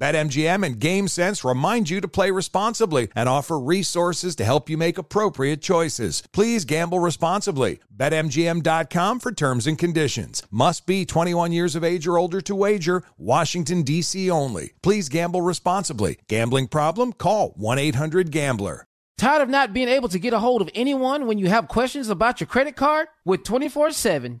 BetMGM and GameSense remind you to play responsibly and offer resources to help you make appropriate choices. Please gamble responsibly. BetMGM.com for terms and conditions. Must be 21 years of age or older to wager. Washington, D.C. only. Please gamble responsibly. Gambling problem? Call 1 800 Gambler. Tired of not being able to get a hold of anyone when you have questions about your credit card? With 24 7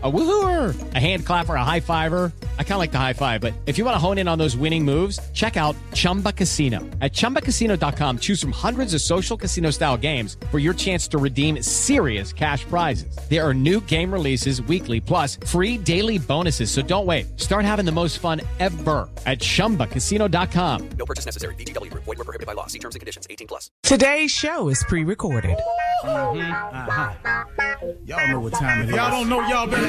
A woohooer, a hand clapper, a high fiver. I kind of like the high five, but if you want to hone in on those winning moves, check out Chumba Casino. At ChumbaCasino.com, choose from hundreds of social casino style games for your chance to redeem serious cash prizes. There are new game releases weekly, plus free daily bonuses. So don't wait. Start having the most fun ever at ChumbaCasino.com. No purchase necessary. VGW. Void were prohibited by law. See terms and conditions. 18 plus. Today's show is pre-recorded. Uh-huh. Y'all know what time it is. Y'all don't know, y'all better ask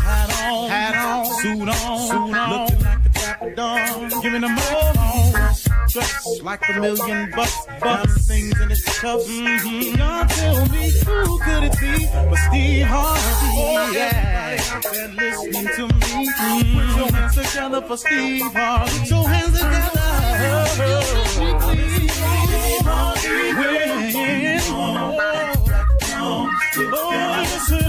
Hat on, Hat on, suit on, suit on. looking like the dapper Don, Giving them all all. on, like a million bucks, bucks, things in his cuffs. Mm-hmm. Y'all tell me who could it be but Steve Harvey? Oh, yeah. Everybody listening to me, put your hands together for Steve Harvey. Put your hands together. Steve Harvey. Oh, listen, Steve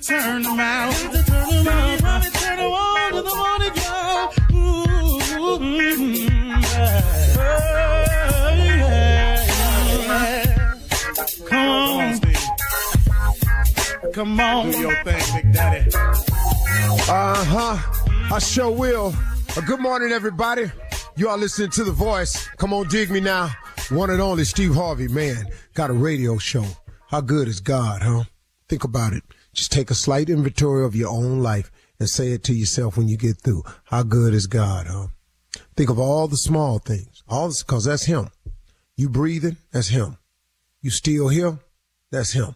turn them out. Got to turn. Steve Harvey turn on to the morning joe. Ooh, mm, yeah. Yeah, yeah. Come on, Come on. Do your thing, Big Daddy. Uh huh. I sure will. Uh, good morning, everybody. You are listening to The Voice. Come on, dig me now. One and only Steve Harvey, man. Got a radio show. How good is God, huh? Think about it. Just take a slight inventory of your own life and say it to yourself when you get through. How good is God, huh? Think of all the small things. All this, cause that's Him. You breathing, that's Him. You still here, that's Him.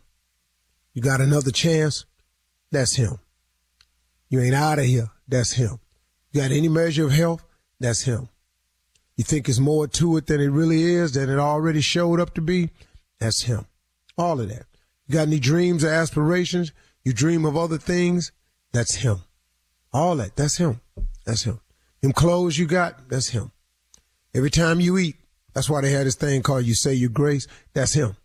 You got another chance, that's Him. You ain't out of here. That's him. You got any measure of health? That's him. You think it's more to it than it really is, than it already showed up to be? That's him. All of that. You got any dreams or aspirations? You dream of other things? That's him. All that. That's him. That's him. Them clothes you got? That's him. Every time you eat, that's why they had this thing called you say your grace. That's him.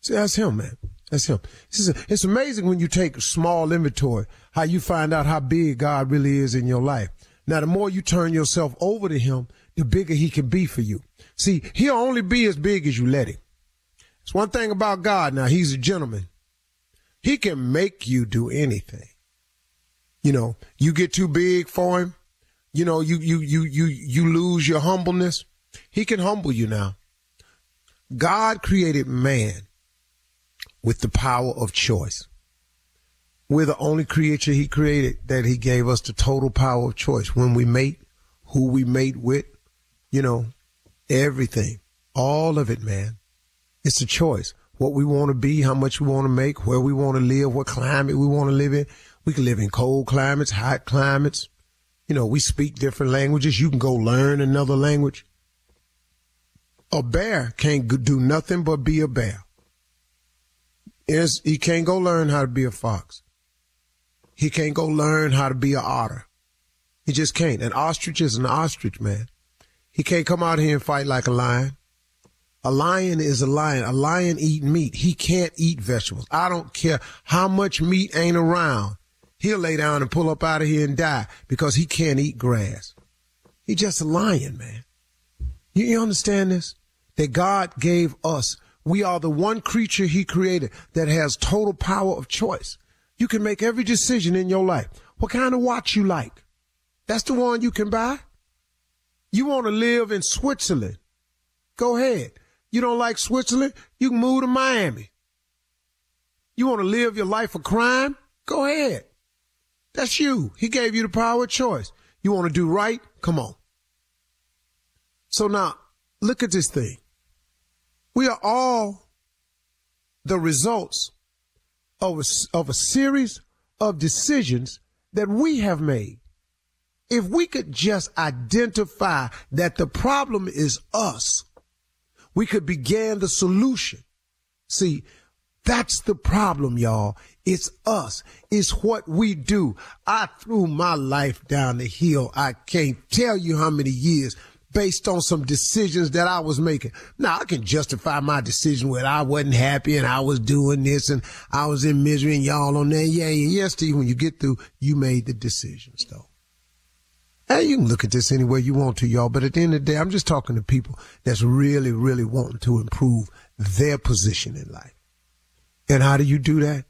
See, that's him, man. That's him. It's, it's amazing when you take a small inventory, how you find out how big God really is in your life. Now, the more you turn yourself over to him, the bigger he can be for you. See, he'll only be as big as you let him. It's one thing about God now, he's a gentleman. He can make you do anything. You know, you get too big for him, you know, you you you you you lose your humbleness. He can humble you now. God created man with the power of choice. We're the only creature he created that he gave us the total power of choice. When we mate, who we mate with, you know, everything, all of it, man. It's a choice. What we want to be, how much we want to make, where we want to live, what climate we want to live in. We can live in cold climates, hot climates. You know, we speak different languages. You can go learn another language. A bear can't do nothing but be a bear. He can't go learn how to be a fox. He can't go learn how to be an otter. He just can't. An ostrich is an ostrich, man. He can't come out here and fight like a lion. A lion is a lion. A lion eat meat. He can't eat vegetables. I don't care how much meat ain't around. He'll lay down and pull up out of here and die because he can't eat grass. He's just a lion, man. You, you understand this? That God gave us. We are the one creature he created that has total power of choice. You can make every decision in your life. What kind of watch you like? That's the one you can buy. You want to live in Switzerland? Go ahead. You don't like Switzerland? You can move to Miami. You want to live your life of crime? Go ahead. That's you. He gave you the power of choice. You want to do right? Come on. So now, look at this thing. We are all the results of a, of a series of decisions that we have made. If we could just identify that the problem is us, we could begin the solution. See, that's the problem, y'all. It's us. It's what we do. I threw my life down the hill. I can't tell you how many years based on some decisions that I was making. Now I can justify my decision when I wasn't happy and I was doing this and I was in misery and y'all on there. Yeah, yeah, yeah, Steve, when you get through, you made the decisions though. Hey, you can look at this any way you want to, y'all, but at the end of the day, I'm just talking to people that's really, really wanting to improve their position in life. And how do you do that?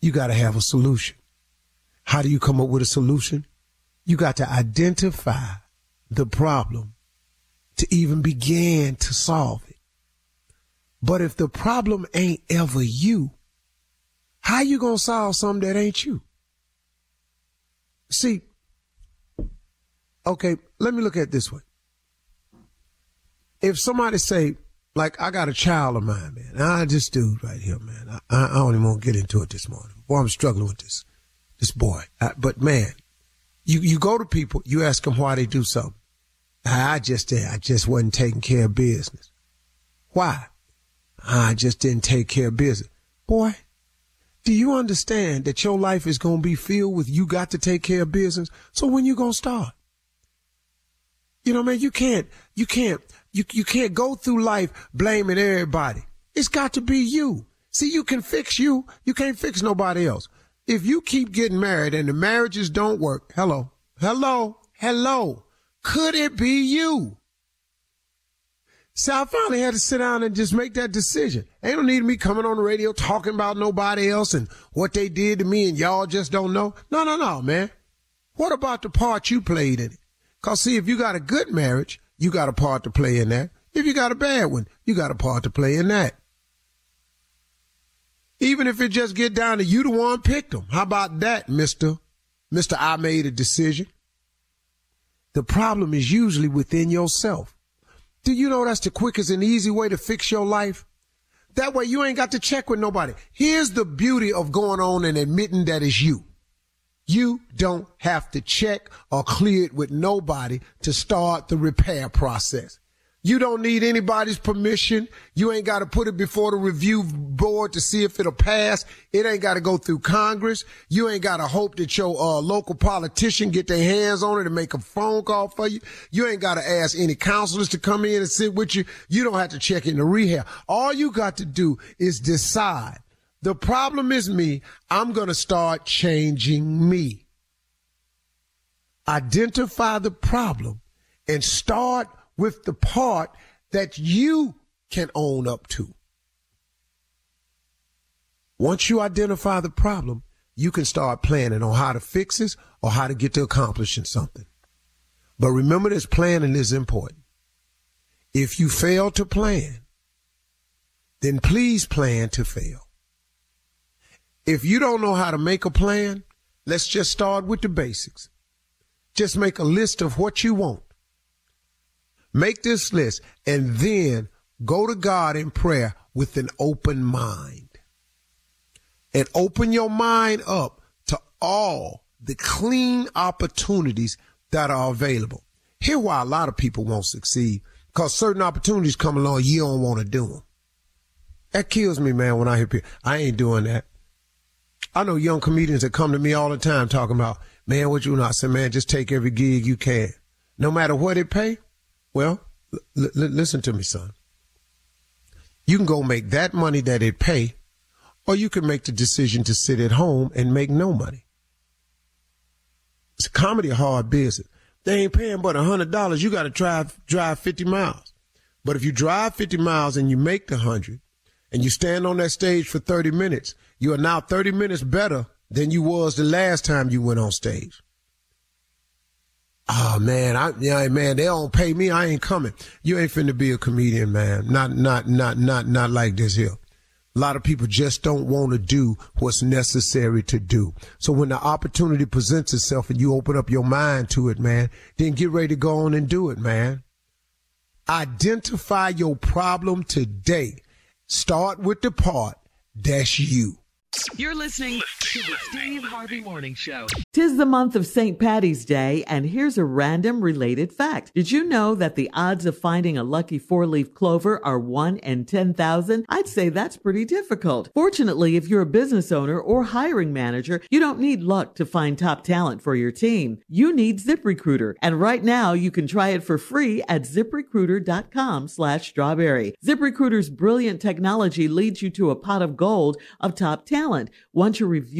You got to have a solution. How do you come up with a solution? You got to identify the problem to even begin to solve it. But if the problem ain't ever you, how you gonna solve something that ain't you? See, okay, let me look at this way. If somebody say, like, I got a child of mine, man, I just dude right here, man. I, I don't even want to get into it this morning. Boy, I'm struggling with this, this boy. I, but man, you, you go to people, you ask them why they do something. I just I just wasn't taking care of business. Why? I just didn't take care of business. Boy, do you understand that your life is going to be filled with you got to take care of business? So when you going to start? You know, man, you can't, you can't, you, you can't go through life blaming everybody. It's got to be you. See, you can fix you. You can't fix nobody else. If you keep getting married and the marriages don't work, hello, hello, hello. Could it be you? So I finally had to sit down and just make that decision. Ain't no need me coming on the radio talking about nobody else and what they did to me and y'all just don't know. No, no, no, man. What about the part you played in it? Cause see, if you got a good marriage, you got a part to play in that. If you got a bad one, you got a part to play in that. Even if it just get down to you the one picked them. How about that, mister? Mister, I made a decision. The problem is usually within yourself. Do you know that's the quickest and easy way to fix your life? That way you ain't got to check with nobody. Here's the beauty of going on and admitting that it's you. You don't have to check or clear it with nobody to start the repair process. You don't need anybody's permission. You ain't got to put it before the review board to see if it'll pass. It ain't got to go through Congress. You ain't got to hope that your uh, local politician get their hands on it and make a phone call for you. You ain't got to ask any counselors to come in and sit with you. You don't have to check into rehab. All you got to do is decide. The problem is me. I'm going to start changing me. Identify the problem and start with the part that you can own up to. Once you identify the problem, you can start planning on how to fix it or how to get to accomplishing something. But remember this planning is important. If you fail to plan, then please plan to fail. If you don't know how to make a plan, let's just start with the basics. Just make a list of what you want Make this list and then go to God in prayer with an open mind. And open your mind up to all the clean opportunities that are available. Here why a lot of people won't succeed because certain opportunities come along, you don't want to do them. That kills me, man, when I hear people. I ain't doing that. I know young comedians that come to me all the time talking about, man, what you not? I say, man, just take every gig you can. No matter what it pay, well, l- l- listen to me, son. You can go make that money that it pay, or you can make the decision to sit at home and make no money. It's a comedy hard business. They ain't paying but a hundred dollars. You got to drive drive fifty miles. But if you drive fifty miles and you make the hundred, and you stand on that stage for thirty minutes, you are now thirty minutes better than you was the last time you went on stage. Oh man, I yeah, man, they don't pay me. I ain't coming. You ain't finna be a comedian, man. Not not not not not like this here. A lot of people just don't want to do what's necessary to do. So when the opportunity presents itself and you open up your mind to it, man, then get ready to go on and do it, man. Identify your problem today. Start with the part that's you. You're listening to the Steve Harvey Morning Show. Tis the month of St. Patty's Day, and here's a random related fact. Did you know that the odds of finding a lucky four leaf clover are 1 in 10,000? I'd say that's pretty difficult. Fortunately, if you're a business owner or hiring manager, you don't need luck to find top talent for your team. You need ZipRecruiter, and right now you can try it for free at ziprecruiter.com slash strawberry. ZipRecruiter's brilliant technology leads you to a pot of gold of top talent. Once you review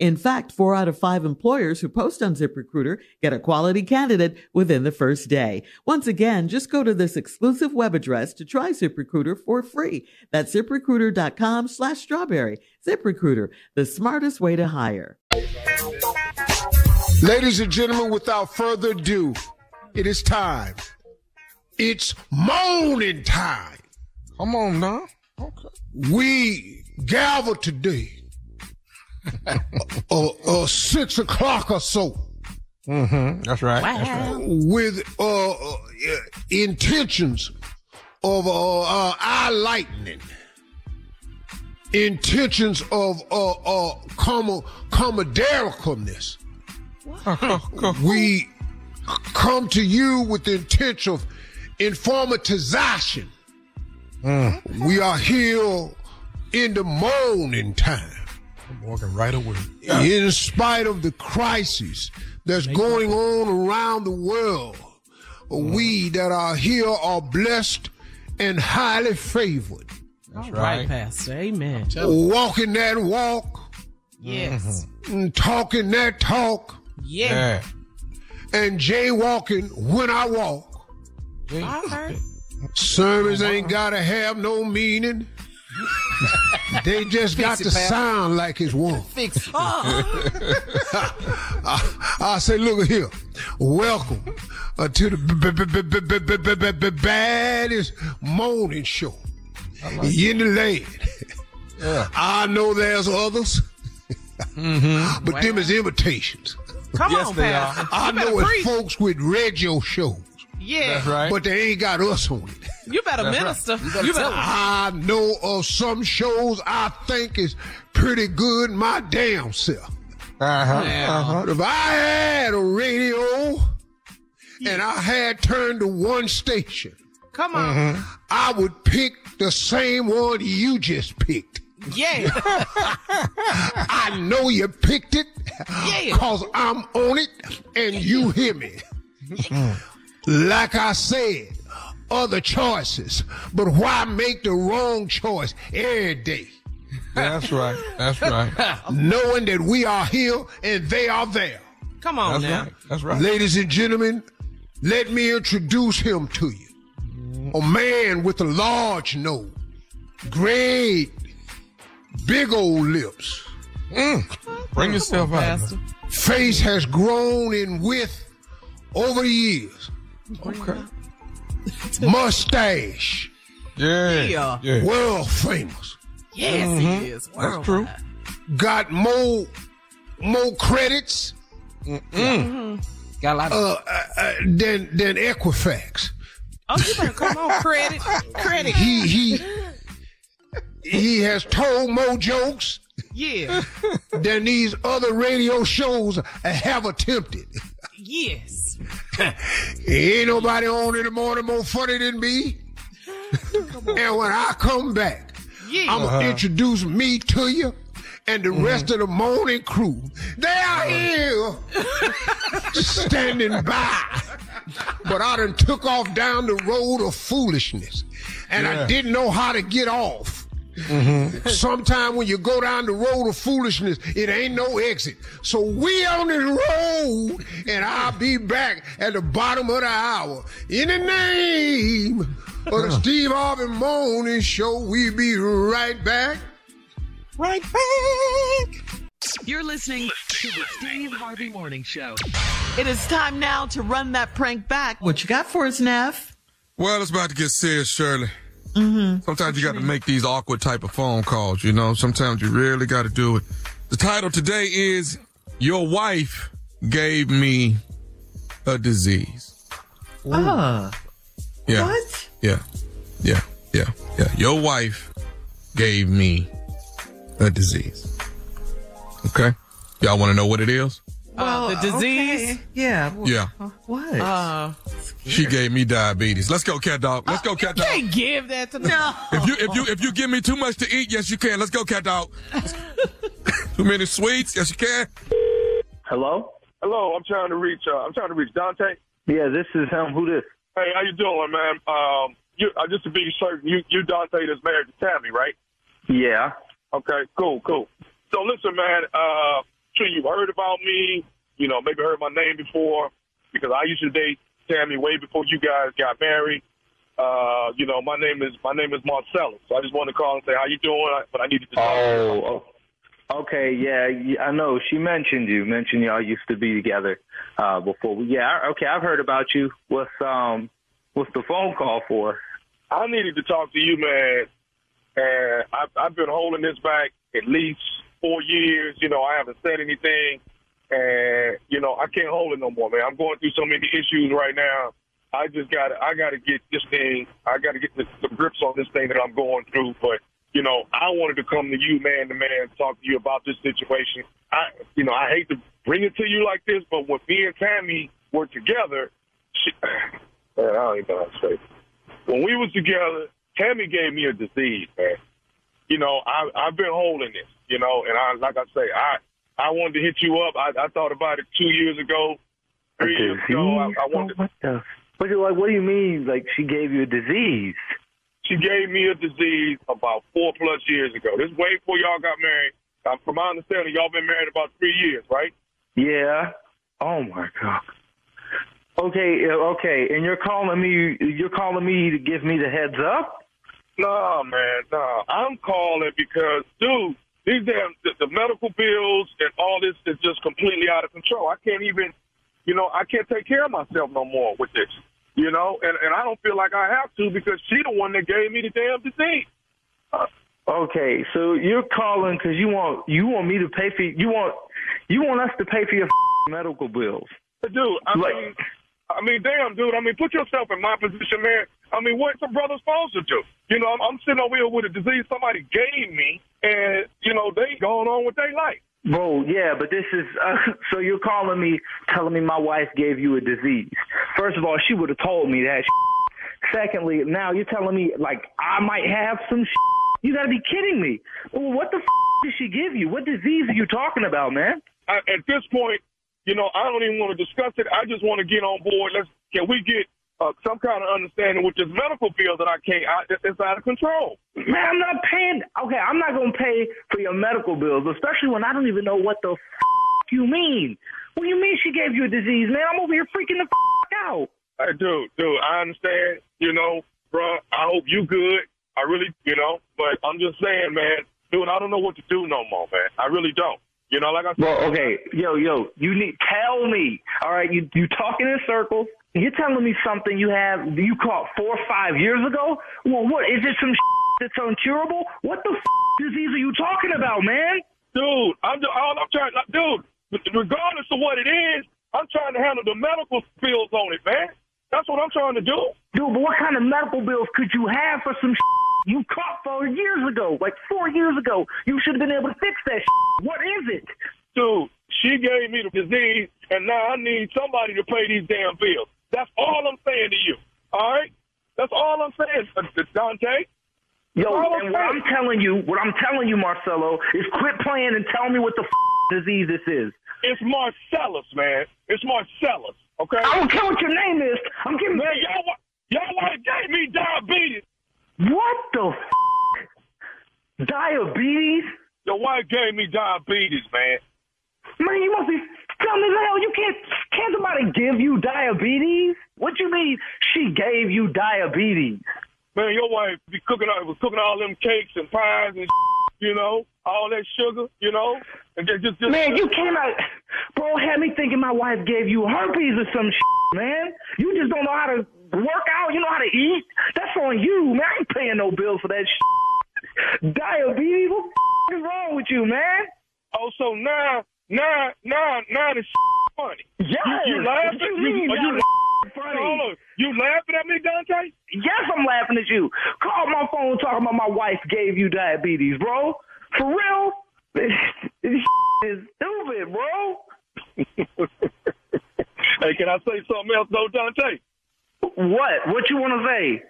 In fact, four out of five employers who post on ZipRecruiter get a quality candidate within the first day. Once again, just go to this exclusive web address to try ZipRecruiter for free. That's ziprecruiter.com slash strawberry. ZipRecruiter, the smartest way to hire. Ladies and gentlemen, without further ado, it is time. It's moaning time. Come on now. Okay. We gather today uh, uh, six o'clock or so. Mm-hmm. That's right. That's right. With uh, uh, intentions of uh, uh, eye lightning, intentions of uh, uh, com- commodaricalness. we come to you with the intent of informatization. Mm. We are here in the morning time. I'm walking right away. In spite of the crisis that's going on around the world, we mm-hmm. that are here are blessed and highly favored. That's right. Pastor. Amen. Walking that walk, Yes. Mm-hmm. and talking that talk, Yeah. and jaywalking when I walk. I heard. Sermons ain't gotta have no meaning. they just got it, to pal. sound like it's one. Fix it. Oh. I, I, say, look here. Welcome uh, to the baddest morning show like in the land. Yeah. I know there's others, mm-hmm. but wow. them is imitations. Come yes, on, they pal. are. I know it's folks with radio shows. Yeah. That's right. but they ain't got us on it. You better That's right. minister. You better You better. I know of some shows I think is pretty good my damn self. Uh-huh. Now. Uh-huh. If I had a radio and I had turned to one station, Come on. Mm-hmm. I would pick the same one you just picked. Yeah. I know you picked it Yeah. cause I'm on it and you hear me. Like I said, other choices, but why make the wrong choice every day? That's right. That's right. Knowing that we are here and they are there. Come on That's now. right. That's right. Ladies and gentlemen, let me introduce him to you. A man with a large nose, great, big old lips. Mm. Bring yourself out. Face has grown in width over the years. Okay. Mustache, Yeah. Yeah. Yeah. world famous. Yes, he is. That's true. Got more, more credits Mm-hmm. Got a lot of uh, uh, uh, than than Equifax. Oh, you better come on, credit, credit. He he he has told more jokes Yeah. than these other radio shows have attempted. Yes. Ain't nobody on in the morning more funny than me. and when I come back, Yeah. I'm gonna uh-huh. introduce me to you and the mm-hmm. rest of the morning crew. They are uh-huh. here standing by. But I done took off down the road of foolishness. And I didn't know how to get off. Mm-hmm. Sometime when you go down the road of foolishness, it ain't no exit. So we on the road, and I'll be back at the bottom of the hour. In the name of the Steve Harvey Morning Show, we be right back. Right back. You're listening to the Steve Harvey Morning Show. It is time now to run that prank back. What you got for us, Neff? Well, it's about to get serious, Shirley. Mm-hmm. Sometimes you got to make these awkward type of phone calls, you know. Sometimes you really got to do it. The title today is Your Wife Gave Me a Disease. Ah, Yeah. what? Yeah. Yeah. Yeah. Yeah. Your wife gave me a disease. Okay. Y'all want to know what it is? Uh, the disease. okay. Yeah. Yeah. What? Uh, She gave me diabetes. Let's go, cat dog. Let's go, cat dog. can't give that to no. If you if you if you give me too much to eat, yes you can. Let's go, cat dog. too many sweets, yes you can. Hello? Hello, I'm trying to reach. Uh, I'm trying to reach Dante. Yeah, this is him. Who this? Hey, how you doing, man? Um, you uh, just to be certain, you you Dante that's married to Tammy, right? Yeah. Okay, cool, cool. So listen, man. Uh, sure you've heard about me. You know, maybe heard my name before because I used to date Tammy way before you guys got married. Uh, you know, my name is my name is Marcellus. So I just wanted to call and say how you doing, but I needed to. talk. Oh, oh. Okay, yeah, I know. She mentioned you. Mentioned y'all used to be together uh, before. We, yeah, okay, I've heard about you. What's um, what's the phone call for? I needed to talk to you, man. And I've, I've been holding this back at least four years. You know, I haven't said anything. And, you know, I can't hold it no more, man. I'm going through so many issues right now. I just got I got to get this thing, I got to get the, the grips on this thing that I'm going through. But, you know, I wanted to come to you, man to man, talk to you about this situation. I, you know, I hate to bring it to you like this, but when me and Tammy were together, she, man, I don't even know how to say it when we was together, Tammy gave me a disease, man. You know, I I've been holding this, you know, and I like I say, I I wanted to hit you up. I, I thought about it two years ago, three years ago. I, I wanted. To, What the? What do, like, what do you mean? Like she gave you a disease? she gave me a disease about four plus years ago. This way before y'all got married. From my understanding, y'all been married about three years, right? Yeah. Oh my god. Okay, uh, okay, and you're calling me. You're calling me to give me the heads up. No, man, no. I'm calling because, dude, these damn the, the medical bills and all this is just completely out of control. I can't even, you know, I can't take care of myself no more with this, you know, and and I don't feel like I have to because she the one that gave me the damn disease. Uh, Okay, so you're calling because you want you want me to pay for you want you want us to pay for your medical bills. Dude, I Like- mean, I mean, damn, dude. I mean, put yourself in my position, man. I mean, what's a brother supposed to do? You know, I'm, I'm sitting over here with a disease somebody gave me, and you know they going on with their life. Bro, yeah, but this is uh, so you're calling me, telling me my wife gave you a disease. First of all, she would have told me that. Secondly, now you're telling me like I might have some. You gotta be kidding me. Well, what the did she give you? What disease are you talking about, man? I, at this point, you know, I don't even want to discuss it. I just want to get on board. Let's can we get uh, some kind of understanding with this medical bill that I can't? I, it's out of control. Man, I'm not paying. Okay, I'm not gonna pay for your medical bills, especially when I don't even know what the f- you mean. What do you mean she gave you a disease, man? I'm over here freaking the f- out. Hey, dude, dude, I understand. You know, bruh, I hope you good. I really, you know, but I'm just saying, man, dude, I don't know what to do no more, man. I really don't. You know, like I said. Well, okay, yo, yo, you need tell me. All right, you you talking in circles. You're telling me something you have you caught four or five years ago. Well, what is it? Some that's uncurable? What the f- disease are you talking about, man? Dude, I'm just, all I'm trying, dude, regardless of what it is, I'm trying to handle the medical bills on it, man. That's what I'm trying to do. Dude, but what kind of medical bills could you have for some you caught four years ago? Like four years ago, you should have been able to fix that. What is it? Dude, she gave me the disease, and now I need somebody to pay these damn bills. That's all I'm saying to you. All right? That's all I'm saying, uh, Dante. Yo, and what I'm telling you, what I'm telling you, Marcelo, is quit playing and tell me what the f- disease this is. It's Marcellus, man. It's Marcellus. Okay. I don't care what your name is. I'm giving Man, y'all, y'all want gave me diabetes. What the f- diabetes? Your wife gave me diabetes, man. Man, you must be dumb as hell. You can't can't somebody give you diabetes? What you mean she gave you diabetes? Man, your wife be cooking out was cooking all them cakes and pies and you know, all that sugar, you know, and just just, just Man, you cannot bro had me thinking my wife gave you herpes or some shit, man. You just don't know how to work out, you know how to eat. That's on you, man. I ain't paying no bills for that diabetes. What the is wrong with you, man? Oh, so now, now, now, now this funny. Yes. You, you laughing? What you mean are you now funny? You laughing at me, Dante? Yes, I'm laughing at you. Call my phone talking about my wife gave you diabetes, bro. For real? This, this is stupid, bro. hey, can I say something else, though, Dante? What? What you want to say?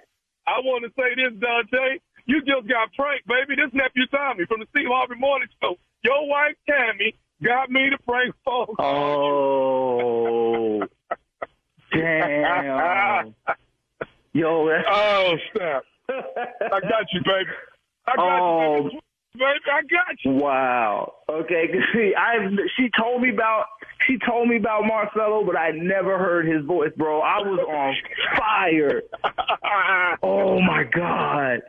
I want to say this, Dante. You just got pranked, baby. This nephew Tommy from the Steve Harvey Morning Show. Your wife Tammy got me to prank phone. Oh, damn. Yo, that's... Oh, snap. I got you, baby. I got Oh. you, baby. Baby, I got you. Wow. Okay. See, I she told me about she told me about Marcelo, but I never heard his voice, bro. I was on fire. Oh my god.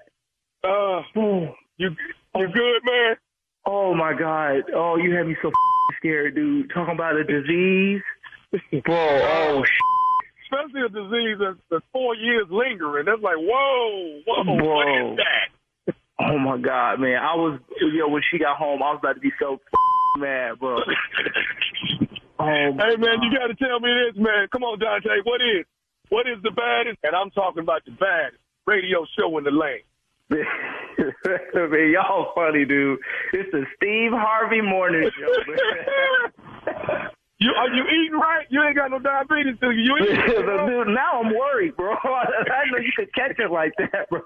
Uh, Oh, you you good, man? Oh my god. Oh, you had me so scared, dude. Talking about a disease, bro. Oh, sh! Especially a disease that's, that's four years lingering. That's like, whoa, whoa, what Whoa. is that? oh my god, man. I was yo when she got home, I was about to be so mad, bro. Oh, Hey, man, you got to tell me this, man. Come on, Dante. What is what is the baddest? And I'm talking about the baddest radio show in the lane. man, y'all funny, dude. It's the Steve Harvey Morning Show. You are you eating right? You ain't got no diabetes, do you? You eating? But, dude, now I'm worried, bro. I know you could catch it like that, bro.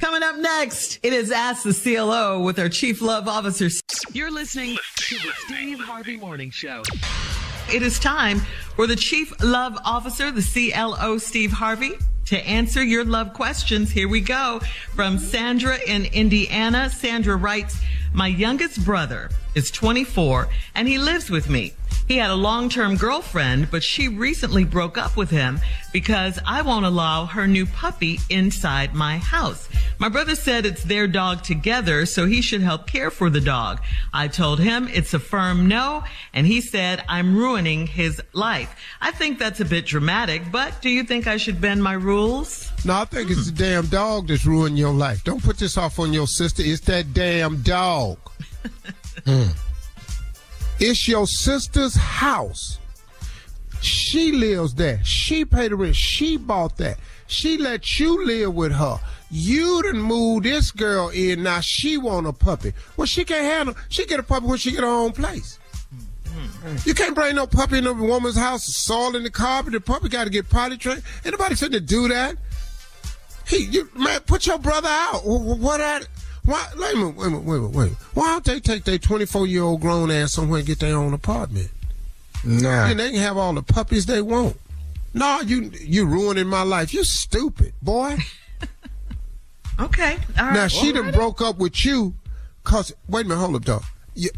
Coming up next, it is Ask the CLO with our Chief Love Officer. You're listening to the Steve Harvey Morning Show. It is time for the Chief Love Officer, the CLO, Steve Harvey, to answer your love questions. Here we go. From Sandra in Indiana. Sandra writes, My youngest brother is 24 and he lives with me. He had a long term girlfriend, but she recently broke up with him because I won't allow her new puppy inside my house. My brother said it's their dog together, so he should help care for the dog. I told him it's a firm no, and he said I'm ruining his life. I think that's a bit dramatic, but do you think I should bend my rules? No, I think it's the damn dog that's ruining your life. Don't put this off on your sister. It's that damn dog. Hmm. It's your sister's house. She lives there. She paid the rent. She bought that. She let you live with her. You done moved this girl in. Now she want a puppy. Well, she can't handle. She get a puppy when she get her own place. You can't bring no puppy in a woman's house, soil in the carpet. The puppy got to get potty trained. Ain't nobody to do that. He, you, man, put your brother out. Wh- wh- What at? Why? Wait a minute, wait a minute, wait a minute, wait a minute. Why don't they take their 24 year old grown ass somewhere and get their own apartment? Nah. And they can have all the puppies they want. No, you you ruining my life. You stupid, boy. Okay. All right. now she done broke up with you cause wait a minute, hold up, dog. You,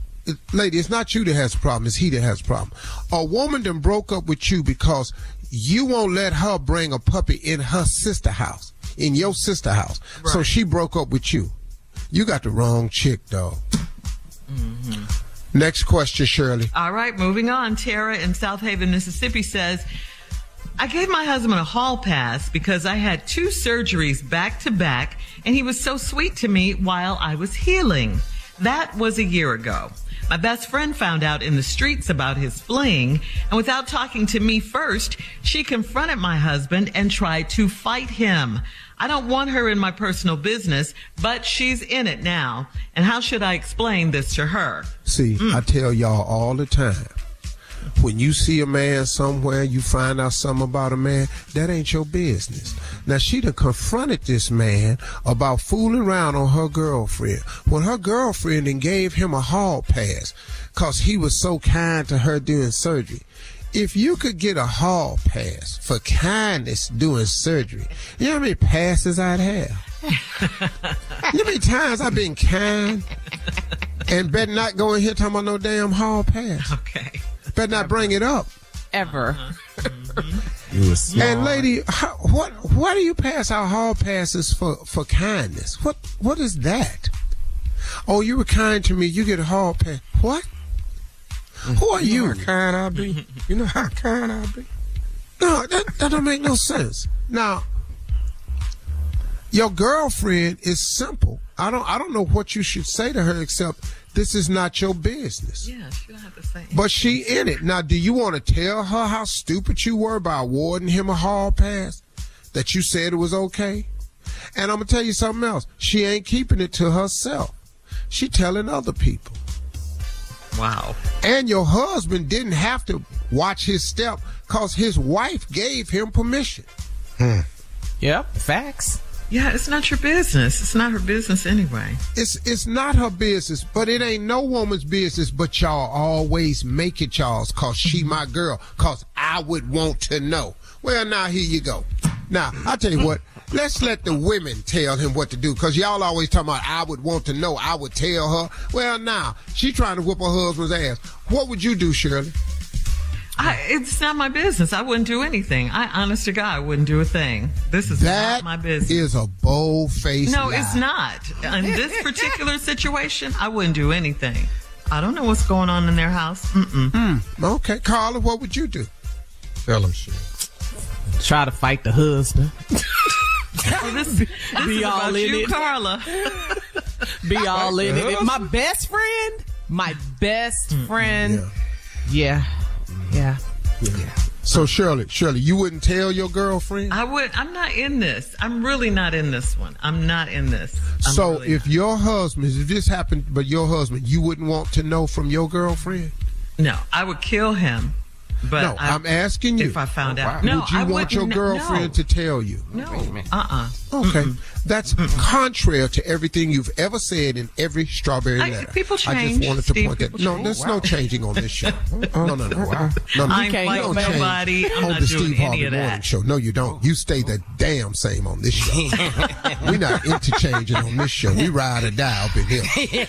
lady, it's not you that has a problem, it's he that has a problem. A woman done broke up with you because you won't let her bring a puppy in her sister house, in your sister house. So she broke up with you. You got the wrong chick, dog. Next question, Shirley. All right, moving on. Tara in Southaven, Mississippi says, I gave my husband a hall pass because I had two surgeries back to back and he was so sweet to me while I was healing. That was a year ago. My best friend found out in the streets about his fling, and without talking to me first, she confronted my husband and tried to fight him. I don't want her in my personal business, but she's in it now. And how should I explain this to her? See, mm. I tell y'all all the time. When you see a man somewhere, you find out something about a man, that ain't your business. Now, she done confronted this man about fooling around on her girlfriend. When her girlfriend then gave him a hall pass because he was so kind to her during surgery. If you could get a hall pass for kindness doing surgery, you know how many passes I'd have? you know how many times I've been kind and better not go in here talking about no damn hall pass. Okay. Better not bring it up. Ever. Uh-huh. And lady, how, what why do you pass out hall passes for for kindness? What what is that? Oh, you were kind to me. You get a hall pass. What? Who are you? how kind I be. You know how kind I be. No, that, that don't make no sense. Now, your girlfriend is simple. I don't I don't know what you should say to her except this is not your business. Yeah, she don't have to say. But she in it. Now, do you want to tell her how stupid you were by awarding him a hall pass? That you said it was okay? And I'm gonna tell you something else. She ain't keeping it to herself. She telling other people. Wow. And your husband didn't have to watch his step because his wife gave him permission. Hmm. Yep. Facts. Yeah, it's not your business. It's not her business anyway. It's it's not her business, but it ain't no woman's business. But y'all always make it y'all's cause she mm-hmm. my girl. Cause I would want to know. Well, now here you go. Now I tell you what. Let's let the women tell him what to do. Cause y'all always talking about I would want to know. I would tell her. Well, now she trying to whoop her husband's ass. What would you do, Shirley? I, it's not my business. I wouldn't do anything. I, honest to God, I wouldn't do a thing. This is That not my business. is a bold face. no, it's not. In this particular situation, I wouldn't do anything. I don't know what's going on in their house. Mm-mm. Hmm, okay, Carla, what would you do? Tell him shit. Try to fight the husband. Oh, this, this Be is all about in you, it. Carla. Be all in it. My best friend. My best friend. Yeah. Yeah. Yeah. So Shirley, Shirley, you wouldn't tell your girlfriend? I would. I'm not in this. I'm really not in this one. I'm not in this. I'm so really if your husband, if this happened, but your husband, you wouldn't want to know from your girlfriend? No, I would kill him. But no, I- I'm asking you. if I found Oh, out. wow. No, would you I want your wouldn't- girlfriend no. to tell you? No. Uh-uh. Okay, that's contrary to everything you've ever said in every strawberry I- letter. people I change, just wanted to Steve, point that. people No, there's Wow. no changing on this show. no, no, no, no, no. no. I'm You like don't change nobody. I'm on not the doing Steve Harvey Morning that. Show. No, you don't. You stay the damn same on this show. We're not interchanging on this show. We ride or die up in here.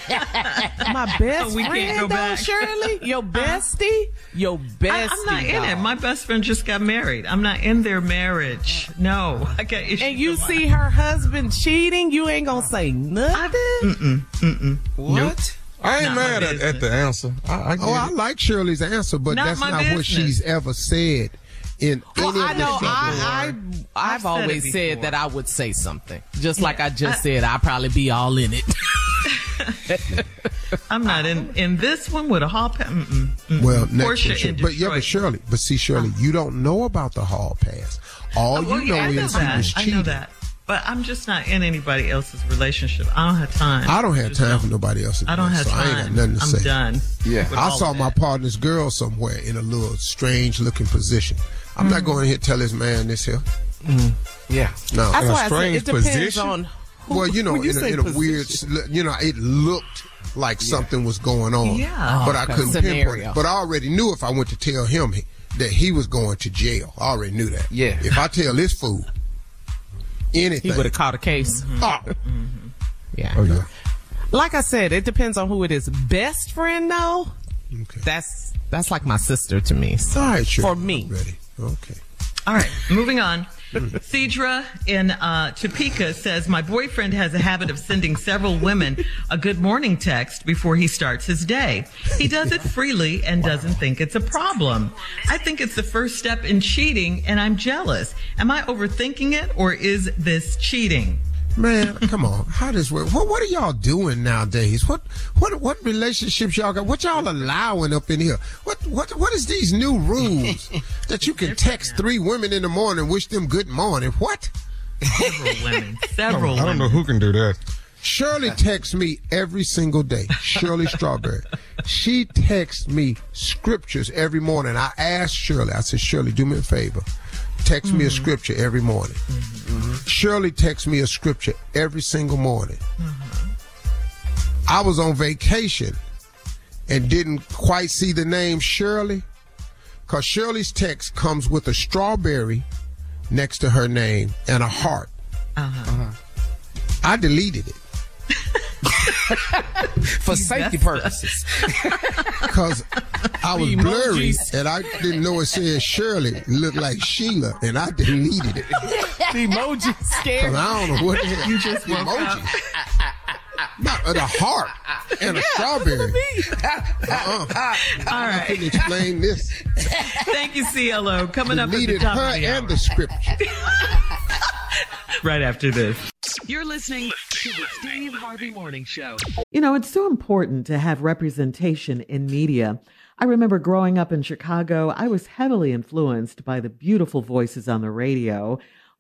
My best We can't friend, go though, back. Shirley. Your uh-huh. bestie. Your bestie. I, I'm not in it. My best friend just got married. I'm not in their marriage. No, I got issues. and you see her husband cheating, you ain't gonna say nothing. Mm-mm, mm-mm. What? I ain't Not mad at, at the answer. I, I get Oh, I like Shirley's answer, but Not that's my not what she's ever said in Well, any I of know the I, I I've, I've said always it said that I would say something. Just like I just I- said, I'd probably be all in it. I'm not in in this one with a hall pass. Mm-mm, mm-mm. Well, next Portia one, but yeah, but Shirley, but see, Shirley, you don't know about the hall pass. All Oh, you know yeah, I know is he that. was I cheating. know that. But I'm just not in anybody else's relationship. I don't have time. I don't have Just time for nobody else. I don't have so time. I ain't got nothing to I'm say. done. Yeah. I saw my partner's girl somewhere in a little strange looking position. I'm Mm. not going to here tell this man this here. Yeah. No. That's In a why I said it depends position? on. Who, well, you know, you in, a, in a weird, you know, it looked like something was going on. Yeah. But Oh, I couldn't pinpoint it. But I already knew if I went to tell him that he was going to jail. I already knew that. Yeah. If I tell this fool anything, He would have caught a case. Mm-hmm. Oh, mm-hmm. Yeah. Oh, yeah. Like I said, it depends on who it is. Best friend, though, okay. that's that's like my sister to me. So All right, sure. for me. Ready. Okay. All right, moving on. Cedra in uh, Topeka says, My boyfriend has a habit of sending several women a good morning text before he starts his day. He does it freely and doesn't think it's a problem. I think it's the first step in cheating, and I'm jealous. Am I overthinking it, or is this cheating? Man, come on. How does work? What, what are y'all doing nowadays? What what what relationships y'all got? What y'all allowing up in here? What what what is these new rules that you can text three women in the morning, wish them good morning? What? Several women. Several I don't know who can do that. Shirley texts me every single day. Shirley Strawberry. She texts me scriptures every morning. I asked Shirley, I said, Shirley, do me a favor. Text me a mm-hmm. scripture every morning. Mm-hmm. Shirley texts me a scripture every single morning. I was on vacation and didn't quite see the name Shirley because Shirley's text comes with a strawberry next to her name and a heart. Uh huh. I deleted it. For safety purposes. because I was blurry and I didn't know it said Shirley. It looked like Sheila, and I deleted it. The emoji scared. I don't know what the hell. You just woke emojis. Not uh, the heart and a strawberry. Uh-uh. All I right. couldn't explain this. Thank you, CLO. Coming up at the Deleted top her of the and hour. the scripture. right after this. You're listening to the Steve Harvey Morning Show. You know, it's so important to have representation in media. I remember growing up in Chicago, I was heavily influenced by the beautiful voices on the radio.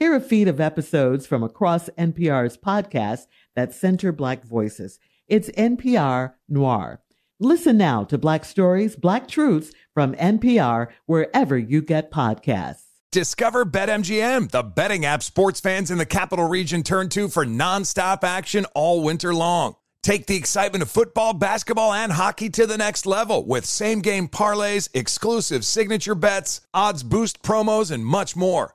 Hear a feed of episodes from across NPR's podcasts that center Black voices. It's NPR Noir. Listen now to Black Stories, Black Truths from NPR wherever you get podcasts. Discover BetMGM, the betting app sports fans in the capital region turn to for nonstop action all winter long. Take the excitement of football, basketball, and hockey to the next level with same game parlays, exclusive signature bets, odds boost promos, and much more.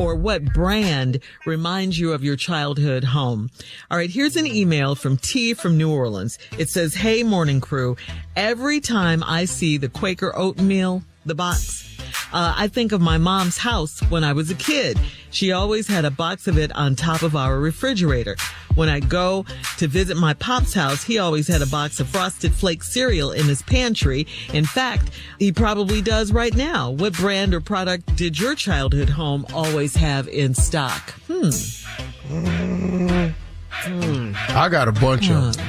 or what brand reminds you of your childhood home? All right, here's an email from T from New Orleans. It says, Hey, morning crew. Every time I see the Quaker oatmeal, the box, uh, I think of my mom's house when I was a kid. She always had a box of it on top of our refrigerator. When I go to visit my pop's house, he always had a box of Frosted Flake cereal in his pantry. In fact, he probably does right now. What brand or product did your childhood home always have in stock? Hmm. I got a bunch of them.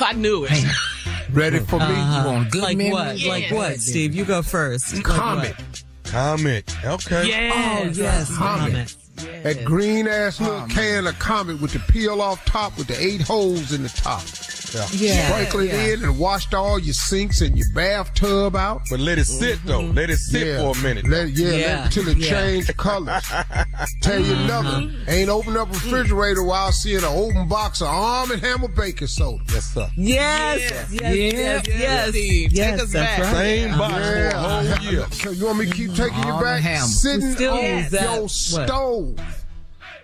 I knew it. Ready for me? Uh-huh. You want good like memories? what? Like what, Steve? You go first. Like Comet. what? Comet. Okay. Oh, yes. Comet. Comet. That green ass little can of Comet with the peel off top with the eight holes in the top. Yeah. Sprinkle it Yeah. in and washed all your sinks and your bathtub out. But let it sit though. Mm-hmm. Let it sit Yeah. for a minute. Let, yeah, Yeah. let it till it Yeah. change colors. Tell you another. Mm-hmm. Ain't open up a refrigerator while seeing an open box of Arm and Hammer baking soda. Yes, sir. Yes, yes, yes, yes. Yes, that's right. Same box for a whole year. So you want me to keep taking you back? Hammer. Sitting Still on use that. your What?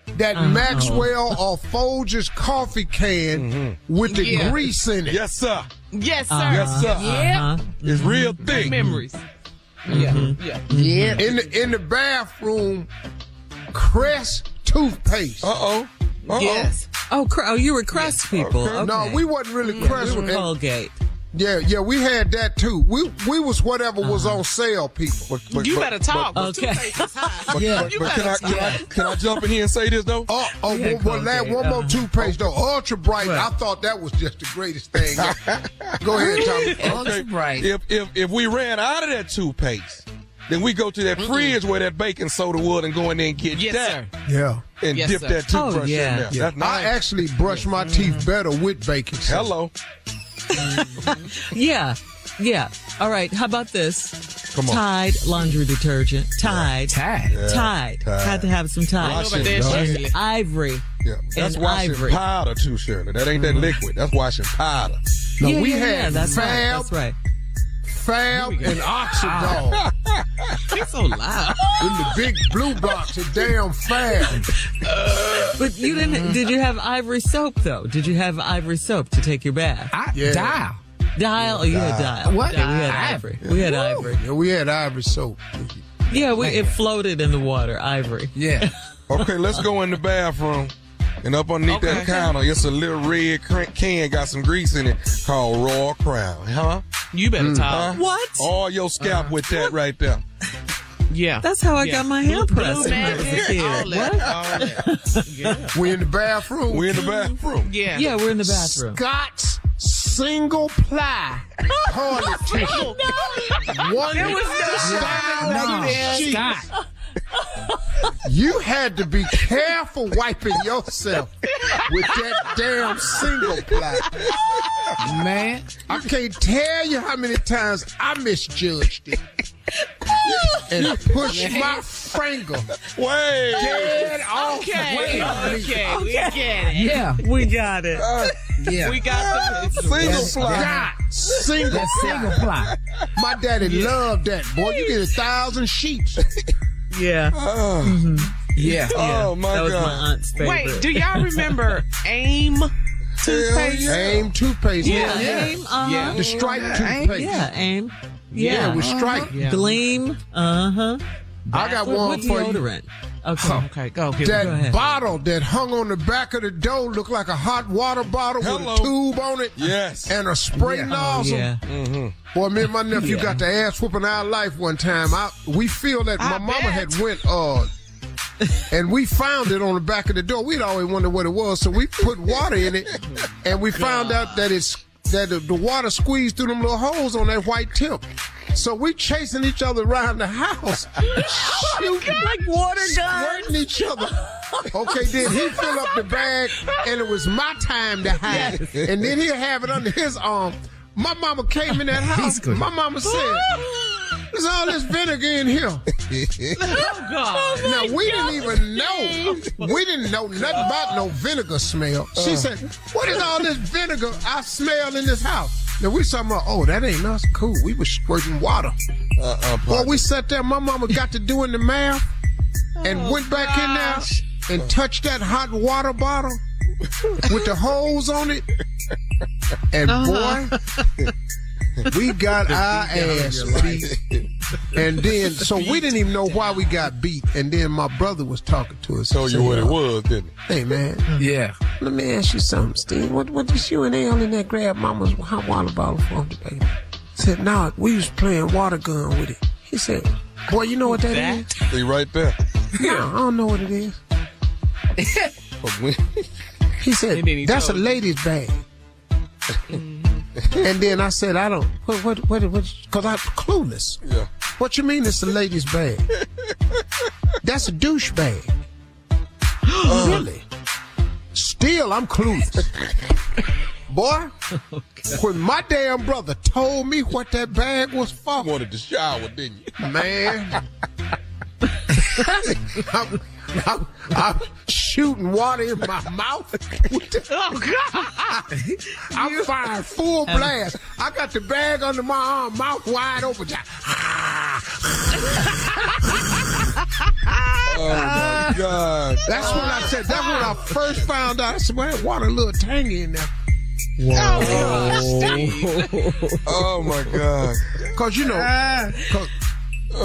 Stove. That Uh-oh. Maxwell or Folgers coffee can mm-hmm. with the Yeah. grease in it. Yes, sir. Yes, uh-huh. sir. Yes, sir. Uh-huh. Yeah. Mm-hmm. It's real Good thick. memories. Yeah. Yeah. Yeah. In the in the bathroom, Crest toothpaste. Uh oh. Uh-oh. Yes. Oh, cr- oh, you were Crest people. Okay. Okay. No, we wasn't really Yeah, Crest. we were And- Colgate. Yeah, yeah, we had that too. We we was whatever was on sale, people. But, but, You but- better talk. But, But, Okay. toothpaste is high. but, Yeah. but, but can, I, can, I, can I jump in here and say this though? Oh, oh, Yeah, one, one, last, Colgate, one more uh-huh. toothpaste though. Ultra Brite. I thought that was just the greatest thing. Go ahead, Tommy. Ultra Brite. If if if we ran out of that toothpaste, then we go to that fridge where that baking soda was and go in there and get Yes, that sir. Yeah. and Yes, dip sir. that toothbrush Oh, yeah. in there. Yeah. That's I actually brush my teeth better with baking soda. Hello. Yeah. Yeah. All right. How about this? Come on. Tide laundry detergent. Tide. Tide. Tide. Tide. Had to have some I know Tide. about that, No. Shirley. Ivory. Yeah. That's And washing ivory. powder too, Shirley. That ain't that mm-hmm. liquid. That's washing powder. No, yeah, we yeah, had yeah, that's right. That's right. Fab, and Oxydol He's so loud. in the big blue box of damn Fab. But you didn't. Mm-hmm. Did you have ivory soap though? Did you have ivory soap to take your bath? I, Yeah. Dial. Dial. Oh, you had dial. What? Yeah, we had Ivory. ivory. We had ivory. Yeah, we had ivory soap. Yeah, we, it floated in the water. Ivory. Yeah. Okay, let's go in the bathroom. And up underneath that counter, it's a little red cr- can, got some grease in it, called Royal Crown. Huh? You better mm. Huh? talk. What? All your scalp uh-huh. with that right there. Yeah. That's how I Yeah. got my hair pressed blue when I was a kid. all that, What? all that. Yeah. We in the bathroom. We're in the bathroom. Yeah. Yeah, we're in the bathroom. Scott's single ply toilet oh, tissue. One There was no style No, like sheet. Scott. You had to be careful wiping yourself with that damn single ply. Man. I can't tell you how many times I misjudged it. and pushed my finger Wait. dead off. Okay. way. Okay. We get it. Yeah. We got it. Uh, yeah. We got the Single fly. God, single that single ply. My daddy loved that. Boy, you get a thousand sheets. Yeah. Oh, Yeah. oh my that was my God. aunt's favorite. Wait, do y'all remember AIM toothpaste? yeah. Aim toothpaste. Yeah, Yeah. aim. Uh-huh. Yeah. The stripe Yeah, toothpaste. Yeah, aim. Yeah, Yeah. with stripe. Yeah. Gleem. Uh huh. I got What- one what for you. deodorant? Okay, okay, go, Gil, that go ahead. bottle that hung on the back of the door looked like a hot water bottle Hello. with a tube on it. Yes. And a spray Yeah. nozzle. Oh, yeah. Mm-hmm. Boy, me and my nephew Yeah. got the ass whooping our life one time. I, we feel that my I mama had went uh and we found it on the back of the door. We'd always wondered what it was, so we put water in it, and we found out that it's that the, the water squeezed through them little holes on that white tip. So we chasing each other around the house, shooting Like water guns. squirting each other. Okay, then he fill up the bag, and it was my time to hide. And then he'll have it under his arm. My mama came in that house. My mama said, "There's all this vinegar in here." Oh, God. Now we didn't even know. We didn't know nothing about no vinegar smell. She uh. said, "What is all this vinegar I smell in this house?" Now we talking about, "Oh, that ain't us. Cool. We was squirting water." Uh-uh, Boy, we sat there. My mama got to doing the math and went back in there and touched that hot water bottle with the holes on it. And boy, we got our ass beat. And then, so we didn't even know why we got beat. And then my brother was talking to us. Told you what it was, didn't it? Hey, man. Yeah. Let me ask you something, Steve. What what did you and Al in that grab mama's hot water bottle for from today? Said, nah, we was playing water gun with it. He said, boy, you know what that is? See right there. Yeah, I don't know what it is. But when- He said, And then he that's a lady's bag. and then I said, I don't, what, what, what, what, cause I'm clueless. yeah. What you mean it's a lady's bag? That's a douche bag. really? Still, I'm clueless. Boy, when my damn brother told me what that bag was for, You wanted to shower, didn't you? man. I'm, I'm, I'm shooting water in my mouth. Oh God! I'm firing full blast. I got the bag under my arm, mouth wide open. Ah. Oh my God. That's what I said. That's when I first found out. I said, man, water a little tangy in there. Oh, oh my God. Cause you know, uh, cause,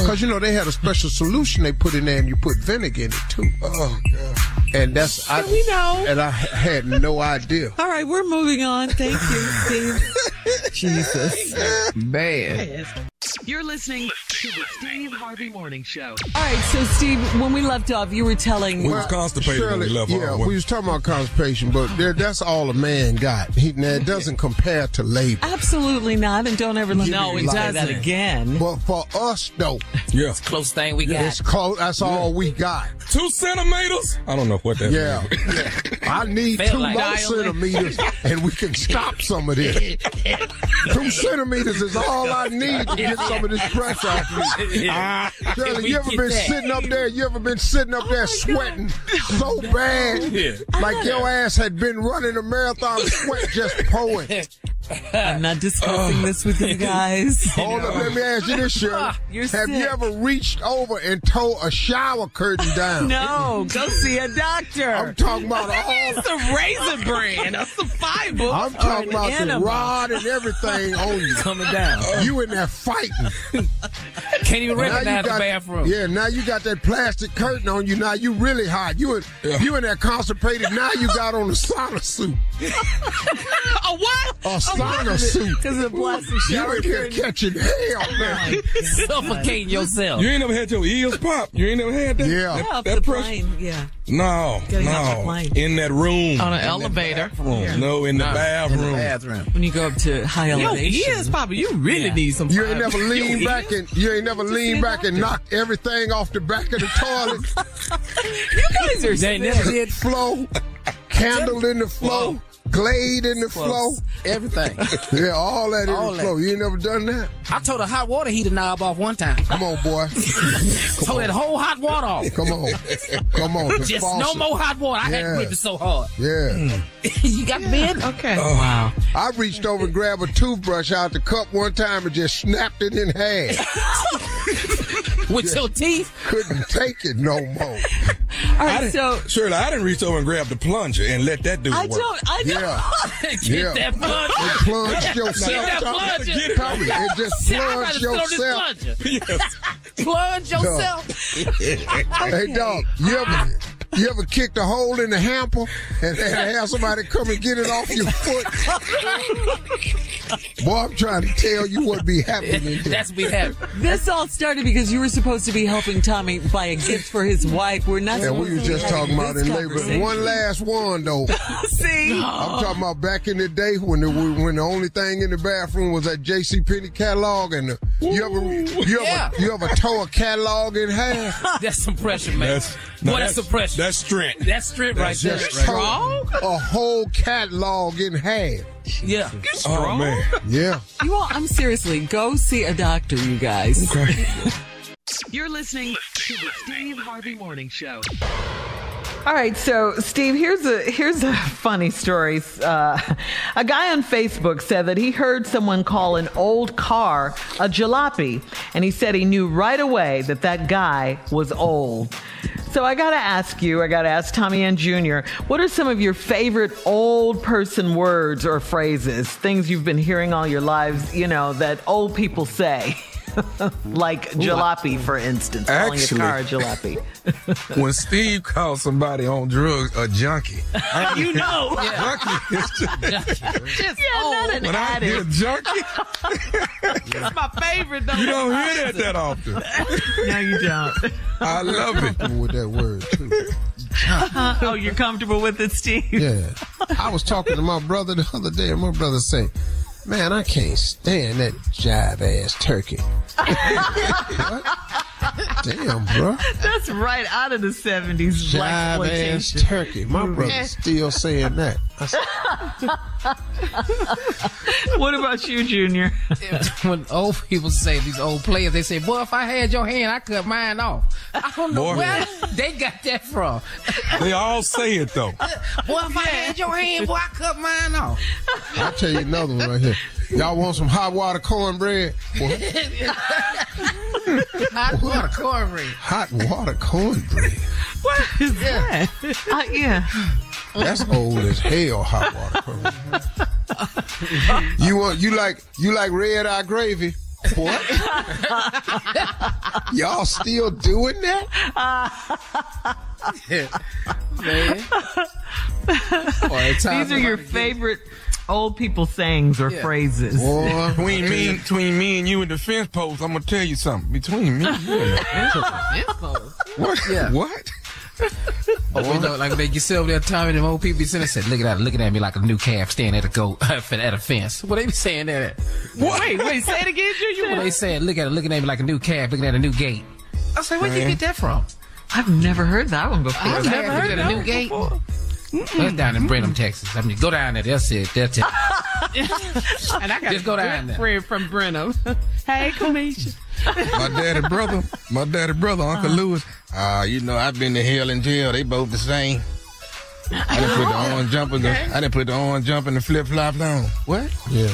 'cause, you know they had a special solution they put in there, and you put vinegar in it too. Oh God. And that's I, we know. and I had no idea. All right, we're moving on. Thank you, Steve. Jesus. Bad. You're listening to the Steve Harvey Morning Show. All right, so Steve, when we left off, you were telling We was uh, constipated when we left yeah, off. we was talking about constipation, but there, that's all a man got. He, now, it doesn't compare to labor. absolutely not, and don't ever let No, me it say that doesn't. again. But for us, though, Yeah. Close thing we got. it's close. That's all we got. Two centimeters? I don't know what that Yeah. means. I need Felt two like more dialing. centimeters, and we can stop some of this. two centimeters is all I need to get some of this pressure off me. Ah, Shirley, We you ever been that. sitting up there? You ever been sitting up there sweating so bad, like your ass had been running a marathon, sweat just pouring? I'm not discussing oh. this with you guys. Hold up, let me ask you this, Shirley. Ah, you're Have you ever reached over and tore a shower curtain down? No, go see a doctor. I'm talking about all. It's a raisin brand, a survival. I'm talking about the enema. rod and everything on you. Coming down. You in there fighting. Can't even Now you recognize the bathroom. Yeah, now you got that plastic curtain on you. Now you really hot. You in, you in there constipated. Now you got on a sauna suit. A what? A sauna suit. Because of the plastic You shower in here curtain. catching hell, oh, man. Suffocating yourself. You ain't never had your ears pop. You ain't never had that. Yeah. Yeah, off That the pressure- plane. Yeah. No, Getting no. In that room. On an In elevator. bathroom. No, in the In bathroom. the bathroom. When you go up to high Yo, elevation. ears, Papa, you really Yeah. need some. You ain't never leaned Your back and you ain't never leaned back and knock everything off the back of the toilet. You guys are They never sick. did flow, candle in the flow, glade in the flow. everything. Yeah, all that in the that. flow. You ain't never done that? I told a hot water heater knob off one time. Come on, boy. Told that whole hot water off. Come on. Come on. The Just no more hot water. I had to grip it so hard. Yeah. you got the bid? Okay. Oh, wow. I reached over and grabbed a toothbrush out the cup one time and just snapped it in half. With your teeth? Couldn't take it no more. All I so Shirley, I didn't reach over and grab the plunger and let that do I work. don't. I don't. Yeah. Get Yeah. that plunger. It plunged yourself. Get that Tommy. plunger. Tommy, it just See, I'd rather plunged sit this yourself. plunger. yes. plunge yourself. hey, dog, you ever you ever kicked a hole in the hamper and had to have somebody come and get it off your foot? Boy, I'm trying to tell you what be happening. there. That's be happening. This all started because you were supposed to be helping Tommy buy a gift for his wife. We're not. Yeah, we supposed was to be just talking about this in labor. One last one though. See, I'm talking about back in the day when the when the only thing in the bathroom was that J.C. Penney catalog, and the, you ever you ever Yeah. you ever tore a catalog in half? That's some pressure, man. That's- Boy, that's, that's- some pressure. That's strength. That's strength right there. just Tore Strong? a whole catalog in half. Yeah. Oh man. Yeah. you all. I'm seriously. Go see a doctor, you guys. Okay. You're listening to the Steve Harvey Morning Show. All right, so Steve, here's a here's a funny story. Uh, a guy on Facebook said that he heard someone call an old car a jalopy, and he said he knew right away that that guy was old. So I got to ask you, I got to ask Tommy Ann Jr., what are some of your favorite old person words or phrases, things you've been hearing all your lives, you know, that old people say? like jalopy, for instance, calling Actually- a car a jalopy. when Steve calls somebody on drugs a junkie, I You know. junkie is just, Just yeah, not an when I hear junkie, It's my favorite though. you don't hear that that often. No, you don't. I love it. With that word too. oh, you're comfortable with it, Steve? Yeah. I was talking to my brother the other day, and my brother said, Man, I can't stand that jive ass turkey. What? Damn, bro. That's right out of the 70s black Jive ass turkey. My brother's still saying that. What about you, Junior? when old people say these old players, they say, "Boy, if I had your hand, I cut mine off." I don't know Boy. where they got that from. They all say it though. Boy, if I had your hand, boy, I cut mine off. I'll tell you another one right here. Y'all want some hot water cornbread? Well, Hot water cornbread. hot water cornbread. What is that? Uh, yeah. That's old as hell. Hot water cornbread. you want you like you like red eye gravy? What? Y'all still doing that? Man. Boy, These are your favorite old people sayings or Yeah. phrases. Boy, Between me, between me and you in the fence post, I'm gonna tell you something. Between me and you and the fence post. What? Yeah. What? Oh, you know, like they get sit over there, Tommy, them old people be sitting there, said, looking at looking at me like a new calf standing at a goat at a fence. What they be saying that? At? Wait, wait, say it again, Junior. What they saying? Look at it, looking at me like a new calf, looking at a new gate. I say, where'd you get that from? I've never heard that one before. I've never heard of a new gate. That's down in Brenham, Texas. I mean, go down there. They'll see it. They'll tell. you. And I got Just go down good there. friend from Brenham. hey, Kamisha. My daddy brother, my daddy brother, Uncle Lewis. Ah, you know, I've been to hell and jail. They both the same. I didn't put the orange jumper. The, I didn't put the orange jumper and the flip flop on. What? Yeah.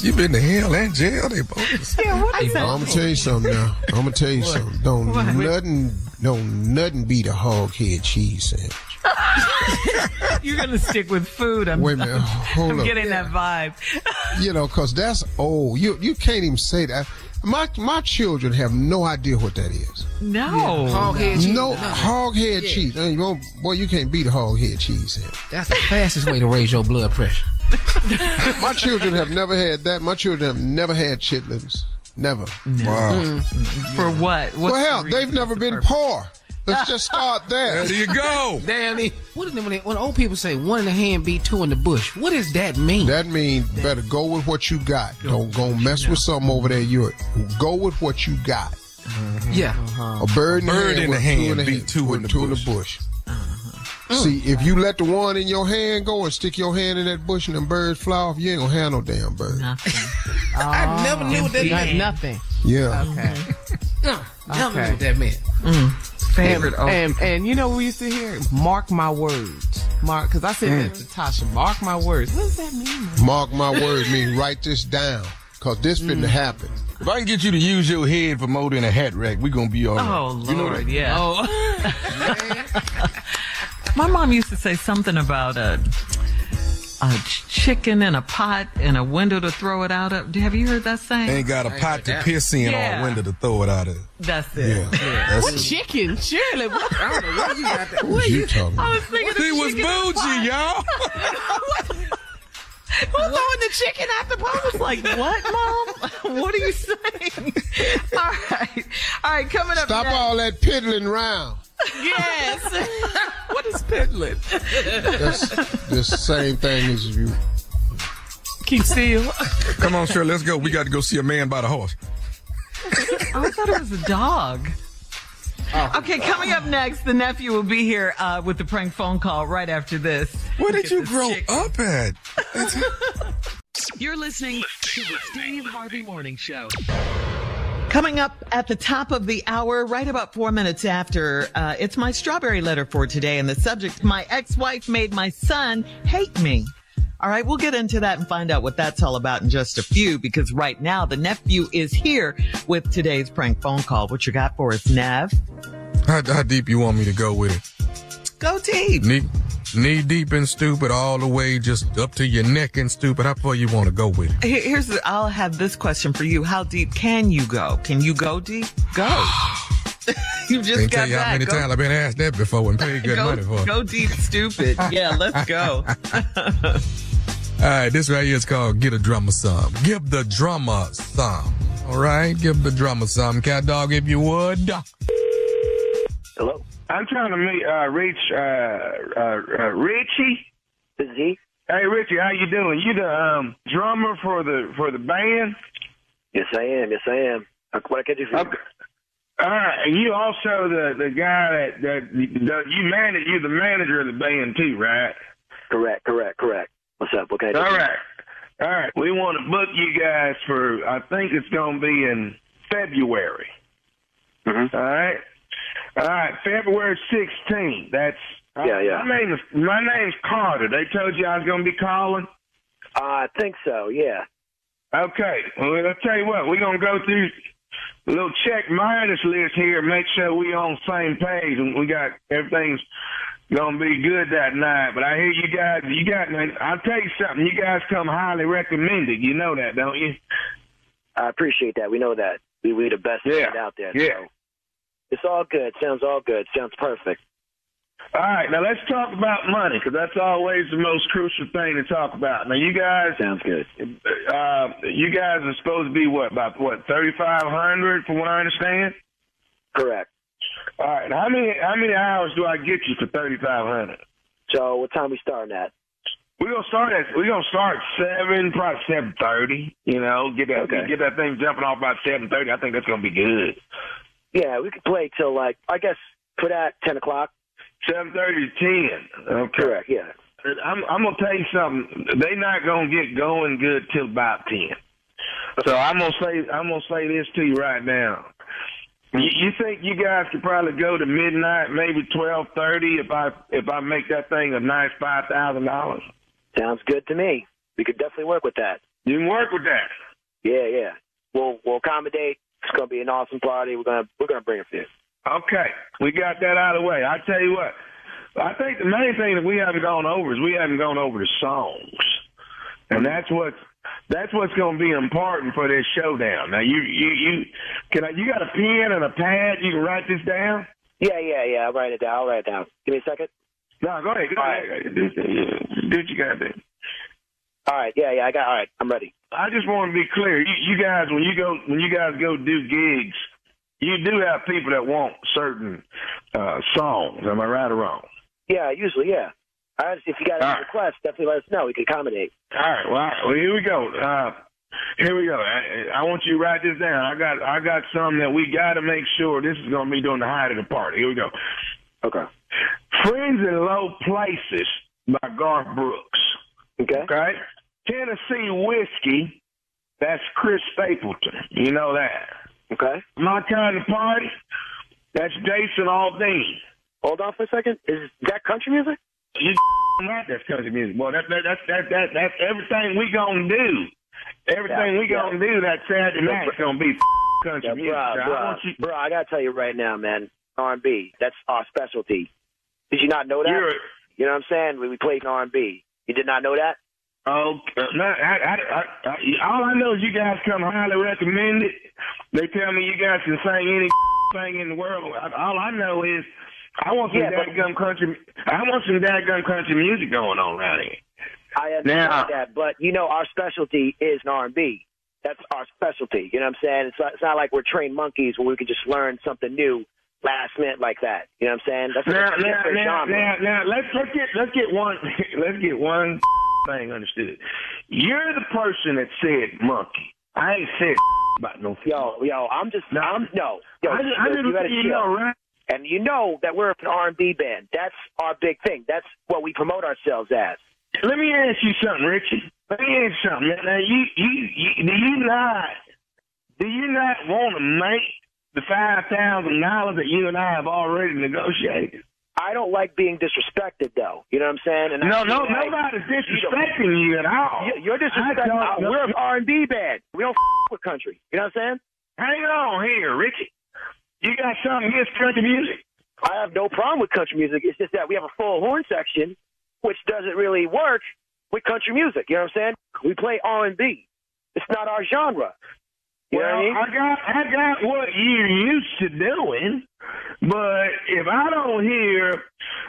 You been to hell and jail? They both. The same. Yeah, what is I'm gonna tell you something now. I'm gonna tell you something. Don't do nothing, don't nothing beat a hog head cheese sandwich. You're going to stick with food. I'm, Wait a minute, hold I'm up. getting that vibe. You know, cause that's old. You you can't even say that. My my children have no idea what that is. No. Hog head cheese. No hog head cheese. Uh, you won't- boy, you can't beat a hog head cheese sandwich. That's the fastest way to raise your blood pressure. My children have never had that. My children have never had chitlins. Never. Wow. For what? What's well, hell, the they've reason? never been poor. Let's just start there. There you go. Damn it. What is it when, they, when old people say one in the hand beat two in the bush? What does that mean? That means better go with what you got. Don't go mess with something over there. You go with what you got. yeah. A bird in the Bird hand, in the with hand two beat hand, two in the two in bush. The. See, if you let the one in your hand go and stick your hand in that bush and them birds fly off, you ain't gonna have no damn bird. Nothing. I never knew what that That's meant. nothing. Yeah. Okay. No, never Okay. knew what that meant. Mm. Favorite old And, and you know what we used to hear? Mark my words. Mark, because I said mm. that to Tasha. Mark my words. What does that mean? Mark my words, mean write this down. Cause this finna happen. If I can get you to use your head for more than a hat rack, we gonna be all oh, right. Oh, Lord, You know that? yeah. Oh, My mom used to say something about uh, a chicken in a pot and a window to throw it out of. Have you heard that saying? Ain't got a pot to piss in Yeah. or a window to throw it out of. That's it. Yeah, that's What it. chicken? Shirley, what? I don't know what you got there. What You talking I was thinking He was chicken in a bougie, y'all. Who's throwing the chicken out the pot? I was like, what, mom? what are you saying? all right. All right, coming up Stop next. all that piddling round. Yes. what is piddling? That's the same thing as you. Keep still. Come on, Shirley, let's go. We got to go see a man by the horse. Oh, I thought it was a dog. Okay, coming up next, the nephew will be here uh, with the prank phone call right after this. Where did you grow chick- up at? You're listening to the Steve Harvey Morning Show. Coming up at the top of the hour, right about four minutes after, uh, it's my strawberry letter for today, and the subject: my ex-wife made my son hate me. All right, we'll get into that and find out what that's all about in just a few. Because right now, the nephew is here with today's prank phone call. What you got for us, Nav? How, how deep you want me to go with it? Go deep. Knee, knee deep and stupid, all the way just up to your neck and stupid. How far you want to go with it? Here's the, I'll have this question for you. How deep can you go? Can you go deep? Go. you just Can't got tell you that. how many Go- times I've been asked that before and paid good go, money for it. go deep, stupid. Yeah, let's go. All right, this right here is called Get a Drummer Some. Give the drummer some. All right, give the drummer some. Cat dog, if you would. Hello. I'm trying to meet uh, reach uh, uh, uh, Richie. Is he. Hey Richie, how you doing? You the um, drummer for the for the band? Yes, I am. Yes, I am. Uh, What can I do for you? Okay. All right, and you also the the guy that that that you manage. You're the manager of the band too, right? Correct, correct, correct. What's up? Okay. can? All right, all right. We want to book you guys for. I think it's going to be in February. Mm-hmm. All right, all right. February 16th. That's Yeah, yeah. My name is my name's Carter. They told you I was going to be calling. Uh, I think so. Yeah. Okay. Well, I'll tell you what. We're gonna go through a little check minus list here, make sure we on the same page, and we got everything's gonna be good that night. But I hear you guys. You got. I'll tell you something. You guys come highly recommended. You know that, don't you? I appreciate that. We know that. We we the best Yeah. out there. Yeah. So it's all good. Sounds all good. Sounds perfect. All right. Now let's talk about money, because that's always the most crucial thing to talk about. Now you guys. Sounds good. Uh, you guys are supposed to be what about what thirty five hundred, from what I understand. Correct. All right. How many how many hours do I get you for thirty five hundred? So what time we starting at? We're gonna start at we're gonna start seven, probably seven thirty. You know, get that Okay. get that thing jumping off about seven thirty. I think that's gonna be good. Yeah, we could play till like I guess for that ten o'clock. Seven thirty to ten. Okay. Correct. Yeah. I'm I'm gonna tell you something. They not gonna get going good till about ten. So I'm gonna say I'm gonna say this to you right now. You, you think you guys could probably go to midnight, maybe twelve thirty, if I if I make that thing a nice five thousand dollars? Sounds good to me. We could definitely work with that. You can work with that. Yeah, yeah. We'll we'll accommodate. It's gonna be an awesome party. We're gonna we're gonna bring it for you. Okay, we got that out of the way. I tell you what, I think the main thing that we haven't gone over is we haven't gone over the songs, and that's what that's what's going to be important for this showdown. Now, you you you can I, you got a pen and a pad? You can write this down. Yeah, yeah, yeah. I'll write it down. I'll write it down. Give me a second. No, go ahead. Go ahead. Do, do what you got to do. All right. Yeah, yeah. I got. All right. I'm ready. I just want to be clear. You, you guys, when you go when you guys go do gigs, you do have people that want certain uh songs. Am I right or wrong? Yeah, usually, yeah. Right, if you got any right. requests, definitely let us know. We can accommodate. All right. Well, well here we go. Uh, here we go. I, I want you to write this down. I got I got some that we got to make sure this is going to be during the height of the party. Here we go. Okay. Friends in Low Places by Garth Brooks. Okay. Okay. Tennessee Whiskey. That's Chris Stapleton. You know that. Okay. My kind of party. That's Jason Aldean. Hold on for a second. Is that country music? You right, that's country music. Boy, that, that, that's that, that, that's everything we gonna do. Everything Yeah, we yeah. gonna do that Saturday Yeah, night's bro. gonna be country Yeah, music. bro, So I bro, you, bro, I gotta tell you right now, man. R&B. That's our specialty. Did you not know that? You're- you know what I'm saying? We, we played in R&B. You did not know that? Oh, no, I, I, I, I, all I know is you guys come highly recommended. They tell me you guys can sing any thing in the world. All I know is I want some Yeah, but- dadgum country. I want some dadgum country music going on around here. I understand Now- that, but you know our specialty is an R&B. That's our specialty. You know what I'm saying? It's not, it's not like we're trained monkeys where we could just learn something new last minute like that. You know what I'm saying? That's Now, now, now, now, now, let's let's get let's get one let's get one thing understood. You're the person that said monkey. I ain't said about no. Yo, yo, I'm just, no. I'm no, yo, I just- I just you gotta you know, right? And you know that we're an R&B band. That's our big thing. That's what we promote ourselves as. Let me ask you something, Richie. Let me ask you something. Now, now you, you, you, do you not, do you not want to make the five thousand dollars that you and I have already negotiated? I don't like being disrespected, though. You know what I'm saying? And No, I, no, you know, nobody's disrespecting you at all. You- You're disrespecting. We're an R&B band. We don't f- with country. You know what I'm saying? Hang on here, Richie. You got something against country music? I have no problem with country music. It's just that we have a full horn section, which doesn't really work with country music. You know what I'm saying? We play R&B. It's not our genre. You well, know what I mean? I got I got what you're used to doing, but if I don't hear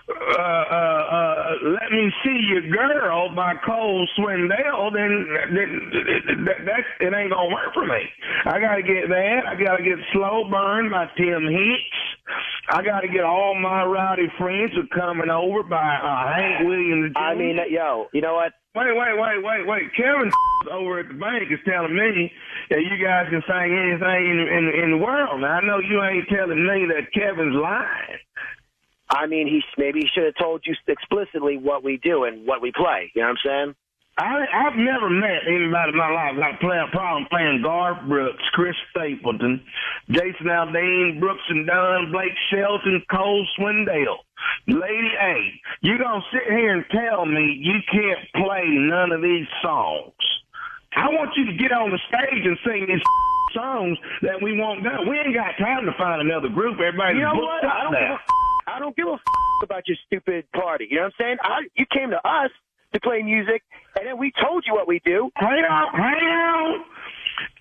uh, uh, uh, "Let Me See Your Girl" by Cole Swindell, then, then that, that it ain't gonna work for me. I gotta get that. I gotta get "Slow Burn" by Tim Hicks. I gotta get all my rowdy friends are coming over by uh, Hank Williams. I mean, yo, you know what? Wait, wait, wait, wait, wait. Kevin over at the bank is telling me that you guys can sing anything in, in, in the world. Now, I know you ain't telling me that Kevin's lying. I mean, he maybe he should have told you explicitly what we do and what we play. You know what I'm saying? I, I've never met anybody in my life like playing problem playing Garth Brooks, Chris Stapleton, Jason Aldean, Brooks and Dunn, Blake Shelton, Cole Swindell, Lady A. You gonna sit here and tell me you can't play none of these songs? I want you to get on the stage and sing these songs that we want done. We ain't got time to find another group. Everybody's You know booked what? up I don't now. give a I don't give a f- about your stupid party. You know what I'm saying? I, you came to us to play music, and then we told you what we do. Hang on, hang on.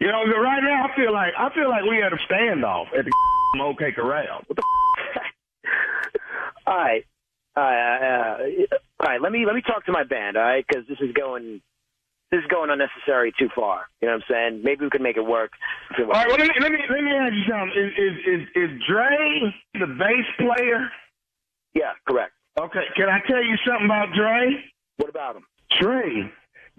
You know, right now I feel like I feel like we had a standoff at the OK Corral. What the All right, all right, uh, all right. Let me let me talk to my band, all right? Because this is going this is going unnecessary too far. You know what I'm saying? Maybe we could make it work. All right, well, let me let me let me ask you something. Is is is, is Dre the bass player? Yeah, correct. Okay, can I tell you something about Dre? What about him? Dre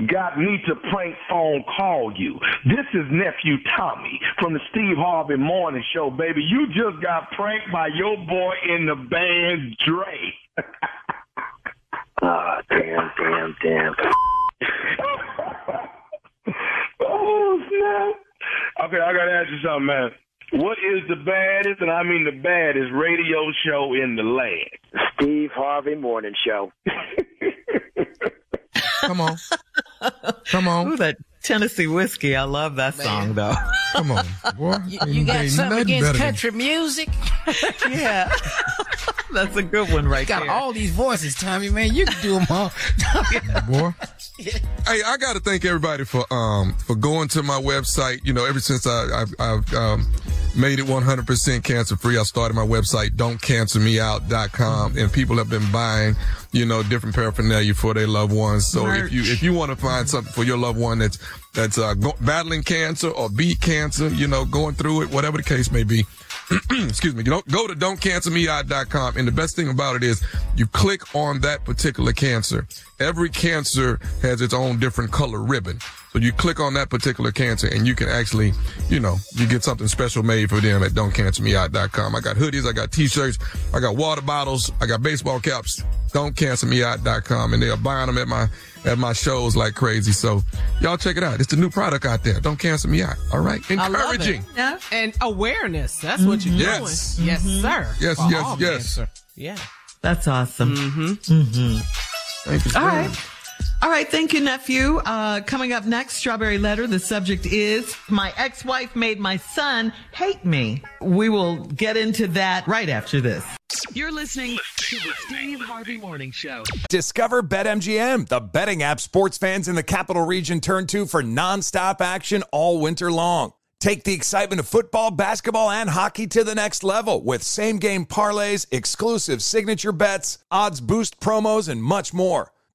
got me to prank phone call you. This is nephew Tommy from the Steve Harvey Morning Show, baby. You just got pranked by your boy in the band, Dre. Ah, damn, damn, damn. Oh snap! Okay, I gotta ask you something, man. What is the baddest, and I mean the baddest, radio show in the land? Steve Harvey Morning Show. Come on. Come on. Ooh, that Tennessee whiskey. I love that song, though. Come on, boy. You, you got something against better than- country music? yeah. That's a good one right got there. all these voices, Tommy, man. You can do them all. boy. Hey, I got to thank everybody for um for going to my website. You know, ever since I, I've, I've um, made it 100% cancer free, I started my website don'tcancermeout.com, and people have been buying you know different paraphernalia for their loved ones. So if you if you want to find something for your loved one that's that's uh, go, battling cancer or beat cancer, you know, going through it, whatever the case may be. excuse me, go, go to don'tcancermeout.com. And the best thing about it is you click on that particular cancer. Every cancer has its own different color ribbon. So you click on that particular cancer and you can actually, you know, you get something special made for them at don'tcancermeout.com. I got hoodies, I got t-shirts, I got water bottles, I got baseball caps, don'tcancermeout.com. And they're buying them at my, at my shows like crazy. So y'all check it out. It's the new product out there. Don't cancel me out. All right. I love it. Encouraging. Yeah. And awareness. That's what you're Yes. doing. Yes, sir. Yes, For yes, yes. cancer. Yeah. That's awesome. Mm-hmm. Mm-hmm. Thank you. All right. All right. Thank you, nephew. Uh, coming up next, Strawberry Letter. The subject is My ex wife made my son hate me. We will get into that right after this. You're listening to the Steve Harvey Morning Show. Discover BetMGM, the betting app sports fans in the capital region turn to for nonstop action all winter long. Take the excitement of football, basketball, and hockey to the next level with same game parlays, exclusive signature bets, odds boost promos, and much more.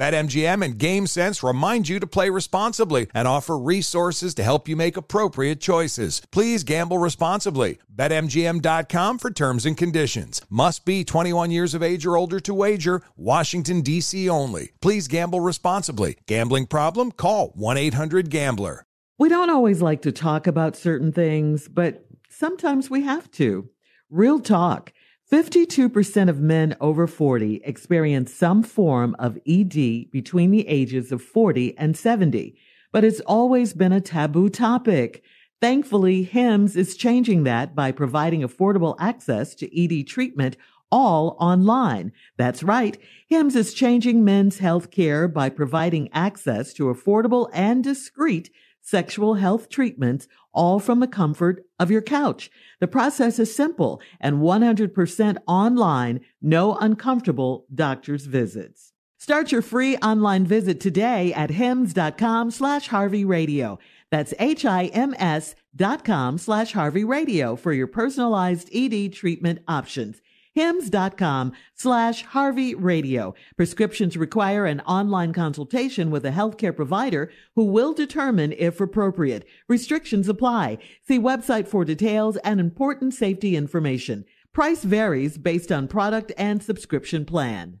BetMGM and GameSense remind you to play responsibly and offer resources to help you make appropriate choices. Please gamble responsibly. BetMGM.com for terms and conditions. Must be 21 years of age or older to wager. Washington, D.C. only. Please gamble responsibly. Gambling problem? Call 1 800 Gambler. We don't always like to talk about certain things, but sometimes we have to. Real talk. 52% of men over 40 experience some form of ED between the ages of 40 and 70, but it's always been a taboo topic. Thankfully, HIMS is changing that by providing affordable access to ED treatment all online. That's right. HIMS is changing men's health care by providing access to affordable and discreet sexual health treatments, all from the comfort of your couch. The process is simple and 100% online, no uncomfortable doctor's visits. Start your free online visit today at hims.com slash Harvey Radio. That's H-I-M-S dot com slash Harvey Radio for your personalized ED treatment options hims.com slash Harvey Radio. Prescriptions require an online consultation with a healthcare provider who will determine if appropriate. Restrictions apply. See website for details and important safety information. Price varies based on product and subscription plan.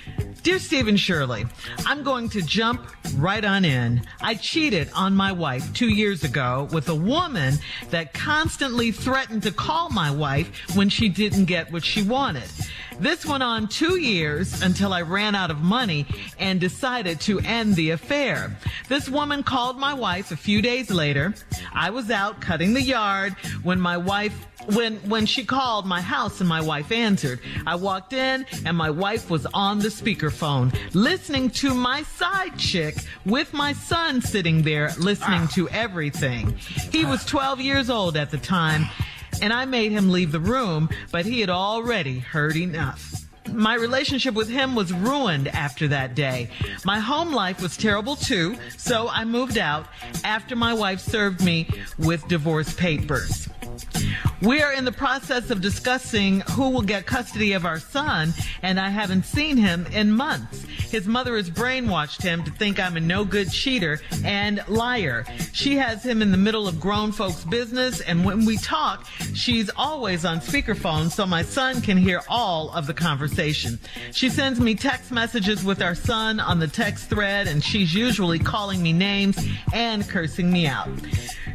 Dear Stephen Shirley, I'm going to jump right on in. I cheated on my wife two years ago with a woman that constantly threatened to call my wife when she didn't get what she wanted. This went on two years until I ran out of money and decided to end the affair. This woman called my wife a few days later. I was out cutting the yard when my wife when when she called my house and my wife answered i walked in and my wife was on the speakerphone listening to my side chick with my son sitting there listening to everything he was 12 years old at the time and i made him leave the room but he had already heard enough my relationship with him was ruined after that day. My home life was terrible too, so I moved out after my wife served me with divorce papers. We are in the process of discussing who will get custody of our son, and I haven't seen him in months. His mother has brainwashed him to think I'm a no good cheater and liar. She has him in the middle of grown folks' business, and when we talk, she's always on speakerphone so my son can hear all of the conversation. She sends me text messages with our son on the text thread, and she's usually calling me names and cursing me out.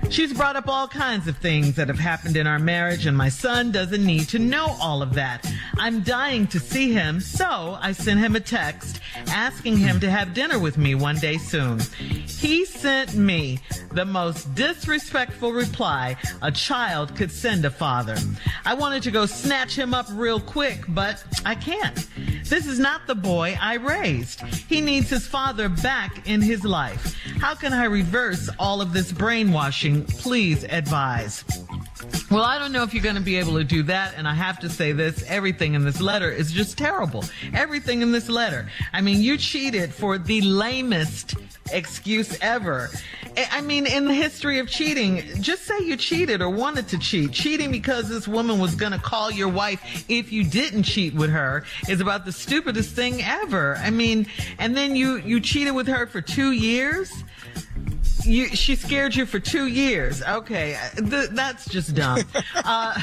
She's brought up all kinds of things that have happened in our marriage, and my son doesn't need to know all of that. I'm dying to see him, so I sent him a text asking him to have dinner with me one day soon. He sent me the most disrespectful reply a child could send a father. I wanted to go snatch him up real quick, but I can't. This is not the boy I raised. He needs his father back in his life. How can I reverse all of this brainwashing? Please advise. Well, I don't know if you're going to be able to do that. And I have to say this everything in this letter is just terrible. Everything in this letter. I mean, you cheated for the lamest excuse ever. I mean, in the history of cheating, just say you cheated or wanted to cheat. Cheating because this woman was going to call your wife if you didn't cheat with her is about the stupidest thing ever. I mean, and then you, you cheated with her for two years. You, she scared you for two years. Okay, th- that's just dumb. uh,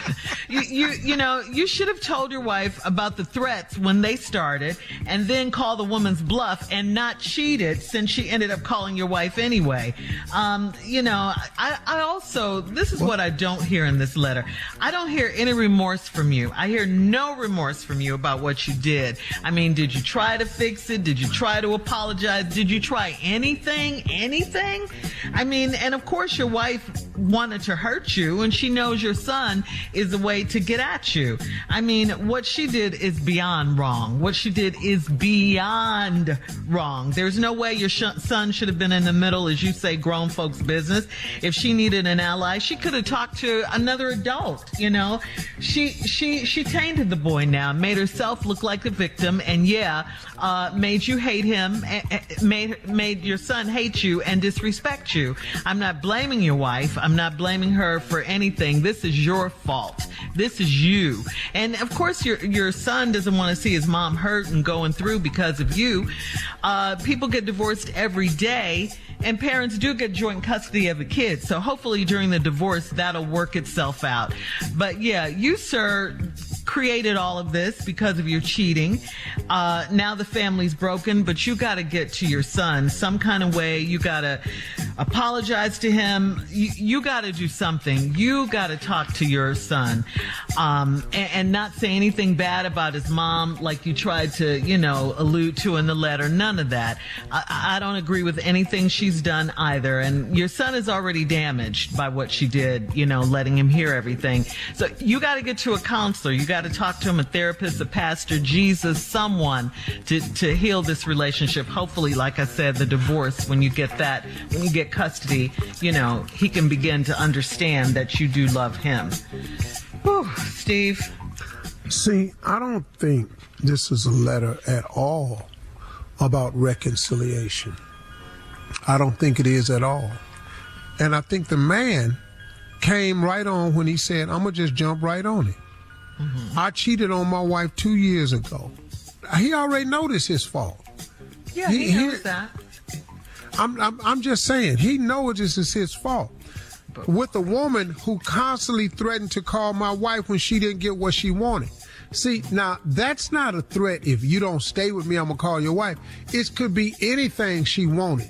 you, you, you know, you should have told your wife about the threats when they started, and then call the woman's bluff and not cheated since she ended up calling your wife anyway. Um, you know, I, I also this is what I don't hear in this letter. I don't hear any remorse from you. I hear no remorse from you about what you did. I mean, did you try to fix it? Did you try to apologize? Did you try anything? Anything? I mean, and of course your wife wanted to hurt you and she knows your son is a way to get at you. I mean, what she did is beyond wrong. What she did is beyond wrong. There's no way your sh- son should have been in the middle, as you say, grown folks' business. If she needed an ally, she could have talked to another adult. You know, she she she tainted the boy now, made herself look like the victim, and yeah, uh, made you hate him, made made your son hate you and disrespect you. I'm not blaming your wife. I'm not blaming her for anything. This is your fault. This is you. And of course, your your son doesn't want to see his mom hurt and going through because of you. Uh, people get divorced every day. And parents do get joint custody of the kids. So hopefully during the divorce, that'll work itself out. But yeah, you, sir, created all of this because of your cheating. Uh, now the family's broken, but you got to get to your son some kind of way. You got to apologize to him. You, you got to do something. You got to talk to your son, um, and, and not say anything bad about his mom, like you tried to, you know, allude to in the letter. None of that. I, I don't agree with anything she's done either. And your son is already damaged by what she did, you know, letting him hear everything. So you got to get to a counselor. You got to talk to him, a therapist, a pastor, Jesus, someone to, to heal this relationship. Hopefully, like I said, the divorce, when you get that, when you get custody, you know, he can begin to understand that you do love him. Whew, Steve. See, I don't think this is a letter at all about reconciliation. I don't think it is at all. And I think the man came right on when he said, I'm going to just jump right on it. Mm-hmm. I cheated on my wife two years ago. He already noticed his fault. Yeah, he, he knows he, that. I'm, I'm, I'm just saying, he knows this is his fault. With a woman who constantly threatened to call my wife when she didn't get what she wanted. See, now that's not a threat. If you don't stay with me, I'm gonna call your wife. It could be anything she wanted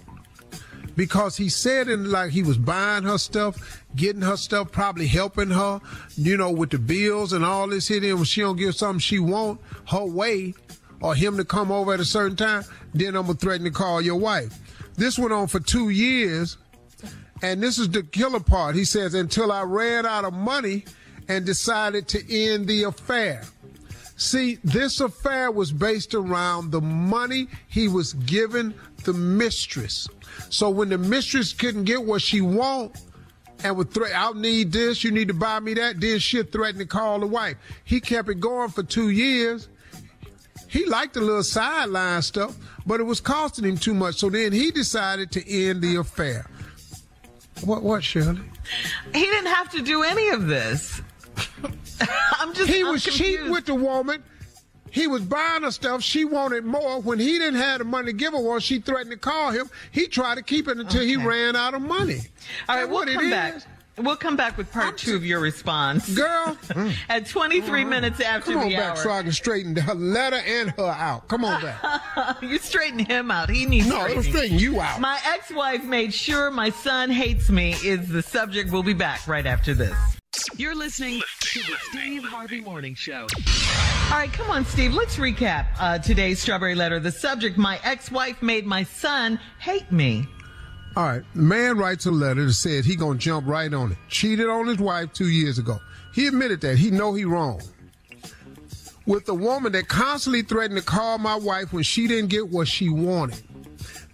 because he said in like he was buying her stuff, getting her stuff, probably helping her, you know, with the bills and all this here. when she don't give something she want her way, or him to come over at a certain time, then I'm gonna threaten to call your wife. This went on for two years, and this is the killer part. He says until I ran out of money and decided to end the affair. See, this affair was based around the money he was giving the mistress. So when the mistress couldn't get what she want and would threaten, I'll need this, you need to buy me that, then she'd threaten to call the wife. He kept it going for two years. He liked the little sideline stuff, but it was costing him too much. So then he decided to end the affair. What, what, Shirley? He didn't have to do any of this. I'm just. He I'm was confused. cheating with the woman. He was buying her stuff. She wanted more. When he didn't have the money to give her one, she threatened to call him. He tried to keep it until he ran out of money. All right, we'll what it come is. Back. We'll come back with part two of your response. Girl. At 23 minutes after Come on the back hour. so I can straighten her letter and her out. Come on back. you straighten him out. He needs No, it'll straightening. straighten you out. My ex-wife made sure my son hates me is the subject. We'll be back right after this. You're listening to the Steve Harvey Morning Show. All right, come on, Steve. Let's recap uh, today's strawberry letter. The subject: My ex-wife made my son hate me. All right. The man writes a letter that said he gonna jump right on it. Cheated on his wife two years ago. He admitted that. He know he wrong. With a woman that constantly threatened to call my wife when she didn't get what she wanted.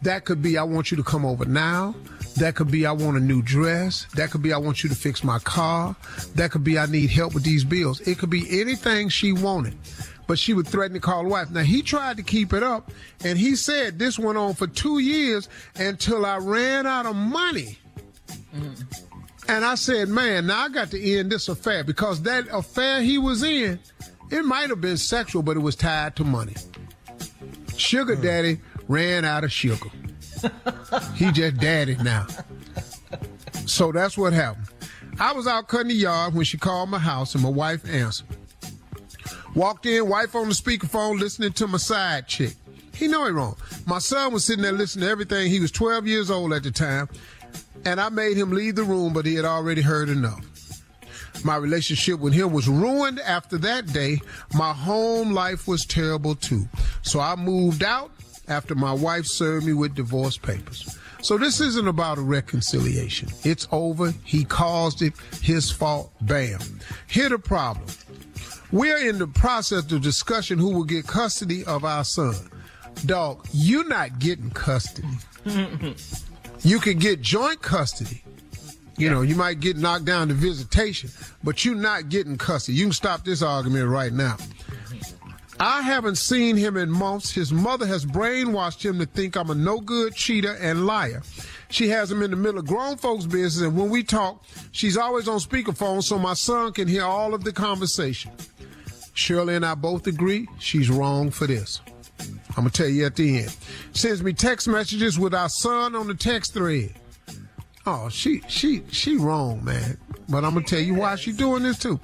That could be I want you to come over now. That could be I want a new dress. That could be I want you to fix my car. That could be I need help with these bills. It could be anything she wanted. But she would threaten to call the wife. Now he tried to keep it up and he said this went on for two years until I ran out of money. Mm-hmm. And I said, man, now I got to end this affair because that affair he was in, it might have been sexual, but it was tied to money. Sugar mm. daddy ran out of sugar. he just daddy now. So that's what happened. I was out cutting the yard when she called my house and my wife answered. Walked in, wife on the speakerphone listening to my side chick. He know it wrong. My son was sitting there listening to everything. He was 12 years old at the time. And I made him leave the room, but he had already heard enough. My relationship with him was ruined after that day. My home life was terrible too. So I moved out after my wife served me with divorce papers. So this isn't about a reconciliation. It's over. He caused it. His fault. Bam. Here the problem. We're in the process of discussion who will get custody of our son. Dog, you're not getting custody. you can get joint custody. You know, you might get knocked down to visitation, but you're not getting custody. You can stop this argument right now. I haven't seen him in months. His mother has brainwashed him to think I'm a no good cheater and liar. She has him in the middle of grown folks' business, and when we talk, she's always on speakerphone so my son can hear all of the conversation. Shirley and I both agree she's wrong for this. I'm gonna tell you at the end. Sends me text messages with our son on the text thread. Oh, she she she wrong, man. But I'm gonna tell you why she doing this too.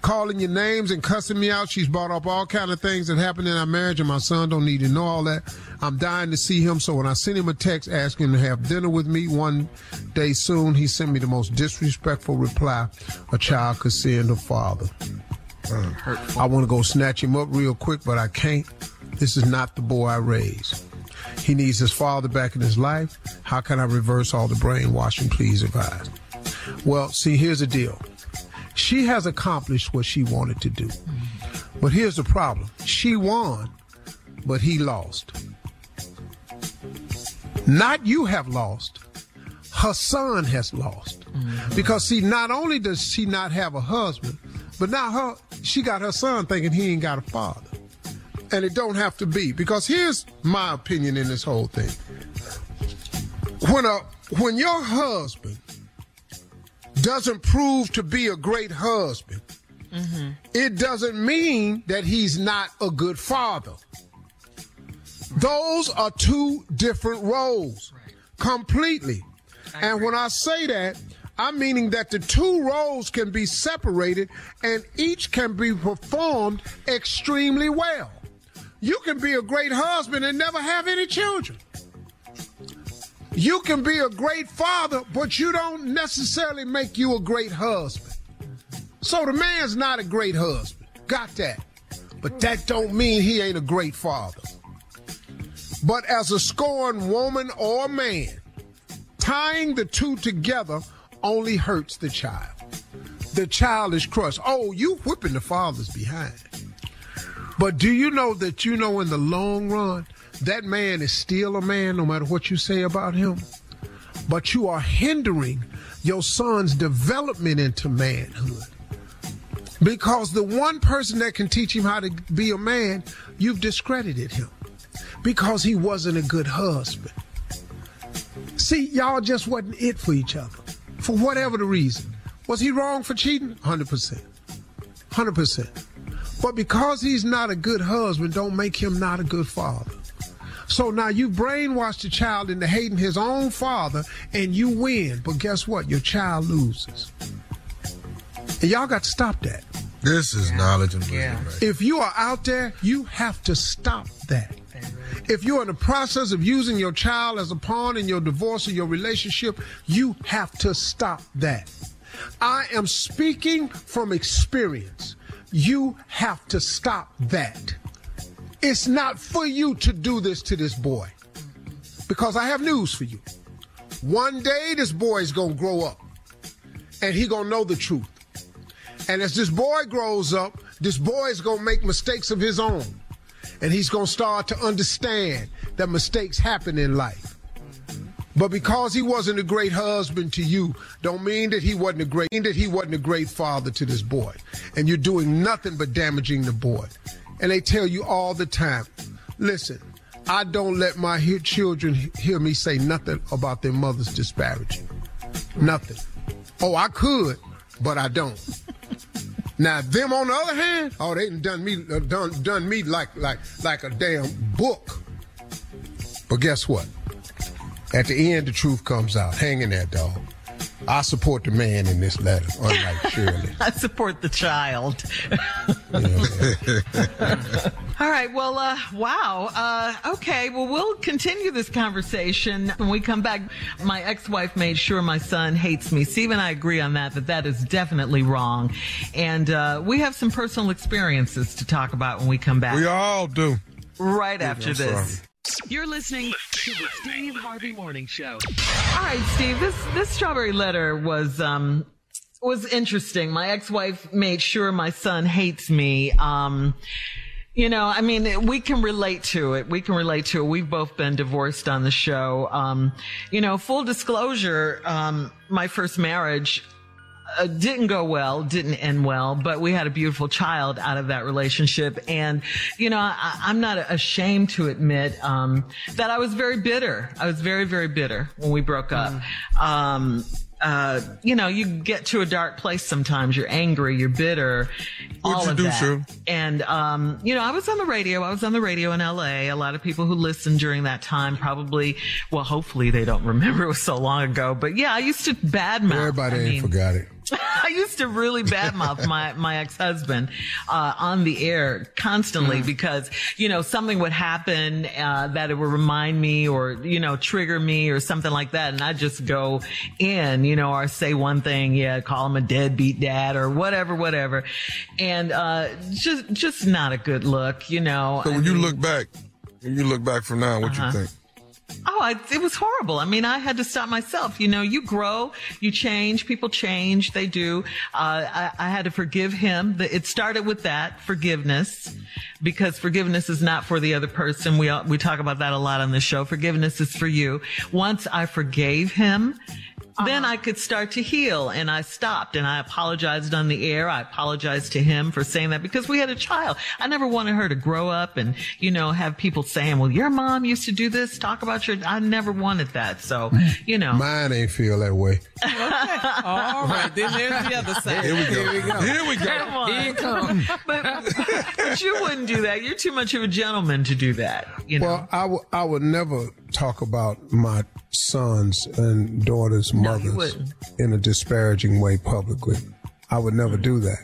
Calling your names and cussing me out. She's brought up all kind of things that happened in our marriage, and my son don't need to know all that. I'm dying to see him, so when I sent him a text asking him to have dinner with me one day soon, he sent me the most disrespectful reply a child could send a father. I want to go snatch him up real quick, but I can't. This is not the boy I raised. He needs his father back in his life. How can I reverse all the brainwashing? Please advise. Well, see, here's the deal. She has accomplished what she wanted to do. But here's the problem. She won, but he lost. Not you have lost. Her son has lost. Mm-hmm. Because see, not only does she not have a husband, but now her she got her son thinking he ain't got a father. And it don't have to be. Because here's my opinion in this whole thing. When a when your husband doesn't prove to be a great husband, mm-hmm. it doesn't mean that he's not a good father. Those are two different roles completely. And when I say that, I'm meaning that the two roles can be separated and each can be performed extremely well. You can be a great husband and never have any children. You can be a great father, but you don't necessarily make you a great husband. So the man's not a great husband. Got that. But that don't mean he ain't a great father. But as a scorned woman or man, tying the two together only hurts the child. The child is crushed. Oh, you whipping the father's behind. But do you know that you know in the long run, that man is still a man no matter what you say about him? But you are hindering your son's development into manhood. Because the one person that can teach him how to be a man, you've discredited him. Because he wasn't a good husband. See, y'all just wasn't it for each other. For whatever the reason. Was he wrong for cheating? 100%. 100%. But because he's not a good husband, don't make him not a good father. So now you brainwashed the child into hating his own father and you win. But guess what? Your child loses. And y'all got to stop that. This is knowledge and wisdom. right? If you are out there, you have to stop that. If you're in the process of using your child as a pawn in your divorce or your relationship, you have to stop that. I am speaking from experience. You have to stop that. It's not for you to do this to this boy. Because I have news for you. One day this boy is going to grow up and he going to know the truth. And as this boy grows up, this boy is going to make mistakes of his own. And he's going to start to understand that mistakes happen in life. But because he wasn't a great husband to you, don't mean that he wasn't a great that he wasn't a great father to this boy. And you're doing nothing but damaging the boy. And they tell you all the time, listen, I don't let my he- children hear me say nothing about their mother's disparaging. Nothing. Oh, I could, but I don't. Now them on the other hand, oh, they done me uh, done done me like like like a damn book. But guess what? At the end, the truth comes out. Hang in there, dog. I support the man in this letter, unlike Shirley. I support the child. All right. Well, uh, wow. Uh, okay. Well, we'll continue this conversation when we come back. My ex-wife made sure my son hates me. Steve and I agree on that, that that is definitely wrong. And, uh, we have some personal experiences to talk about when we come back. We all do. Right after I'm this. You're listening to the Steve Harvey Morning Show. All right, Steve. This this strawberry letter was um was interesting. My ex-wife made sure my son hates me. Um, you know, I mean, we can relate to it. We can relate to it. We've both been divorced on the show. Um, you know, full disclosure, um, my first marriage uh, didn't go well, didn't end well, but we had a beautiful child out of that relationship. And, you know, I, I'm not ashamed to admit, um, that I was very bitter. I was very, very bitter when we broke up. Um, uh, you know, you get to a dark place sometimes. You're angry, you're bitter, all you of do, that. And, um, you know, I was on the radio. I was on the radio in LA. A lot of people who listened during that time probably, well, hopefully they don't remember it was so long ago. But yeah, I used to badmouth. Everybody I mean, forgot it. I used to really badmouth my, my ex-husband, uh, on the air constantly because, you know, something would happen, uh, that it would remind me or, you know, trigger me or something like that. And I'd just go in, you know, or say one thing, yeah, call him a deadbeat dad or whatever, whatever. And, uh, just, just not a good look, you know. So I when you look back, when you look back from now, what Uh-huh. you think? Oh, I, it was horrible. I mean, I had to stop myself. You know, you grow, you change, people change, they do. Uh, I, I had to forgive him. It started with that forgiveness, because forgiveness is not for the other person. We we talk about that a lot on the show. Forgiveness is for you. Once I forgave him. Then uh-huh. I could start to heal and I stopped and I apologized on the air. I apologized to him for saying that because we had a child. I never wanted her to grow up and, you know, have people saying, well, your mom used to do this, talk about your, I never wanted that. So, you know. Mine ain't feel that way. okay. All right, then there's the other side. Here we go. Here we go. Here we go. Come on. Here it comes. but, but you wouldn't do that. You're too much of a gentleman to do that. You know. Well, I would I would never talk about my sons and daughters' mothers wouldn't. in a disparaging way publicly. I would never do that.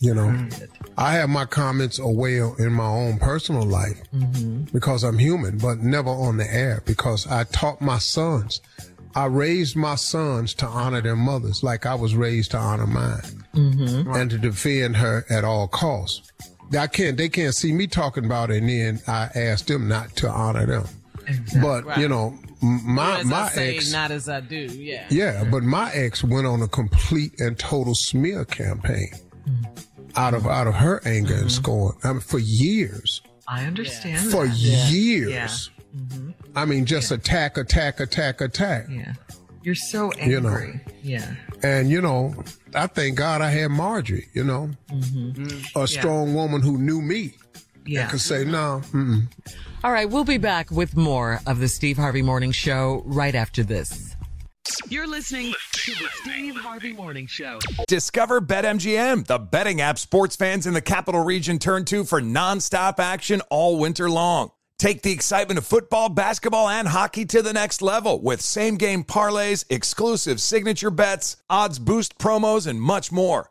You know, Mm. I have my comments away in my own personal life Mm-hmm. because I'm human, but never on the air because I taught my sons. I raised my sons to honor their mothers like I was raised to honor mine Mm-hmm. and to defend her at all costs. I can't, they can't see me talking about it and then I ask them not to honor them. But, Right. you know, m- my, as my say, ex, not as I do. Yeah. yeah, but my ex went on a complete and total smear campaign mm. out of, out of her anger and mm-hmm. scorn I mean, for years I understand. for that. years. Yeah. Mm-hmm. I mean, just attack, attack, attack, attack. Yeah. You're so You know. angry. Yeah. And you know, I thank God I had Marjorie. You know, mm-hmm. a strong woman who knew me. Yeah. and could say no. All right, we'll be back with more of the Steve Harvey Morning Show right after this. You're listening to the Steve Harvey Morning Show. Discover BetMGM, the betting app sports fans in the capital region turn to for nonstop action all winter long. Take the excitement of football, basketball, and hockey to the next level with same game parlays, exclusive signature bets, odds boost promos, and much more.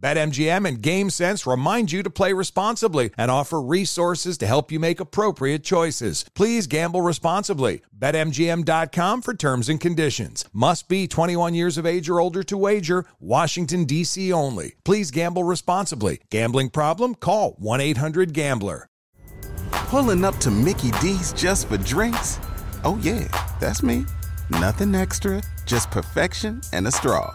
BetMGM and GameSense remind you to play responsibly and offer resources to help you make appropriate choices. Please gamble responsibly. BetMGM.com for terms and conditions. Must be 21 years of age or older to wager. Washington, D.C. only. Please gamble responsibly. Gambling problem? Call 1 800 Gambler. Pulling up to Mickey D's just for drinks? Oh, yeah, that's me. Nothing extra, just perfection and a straw.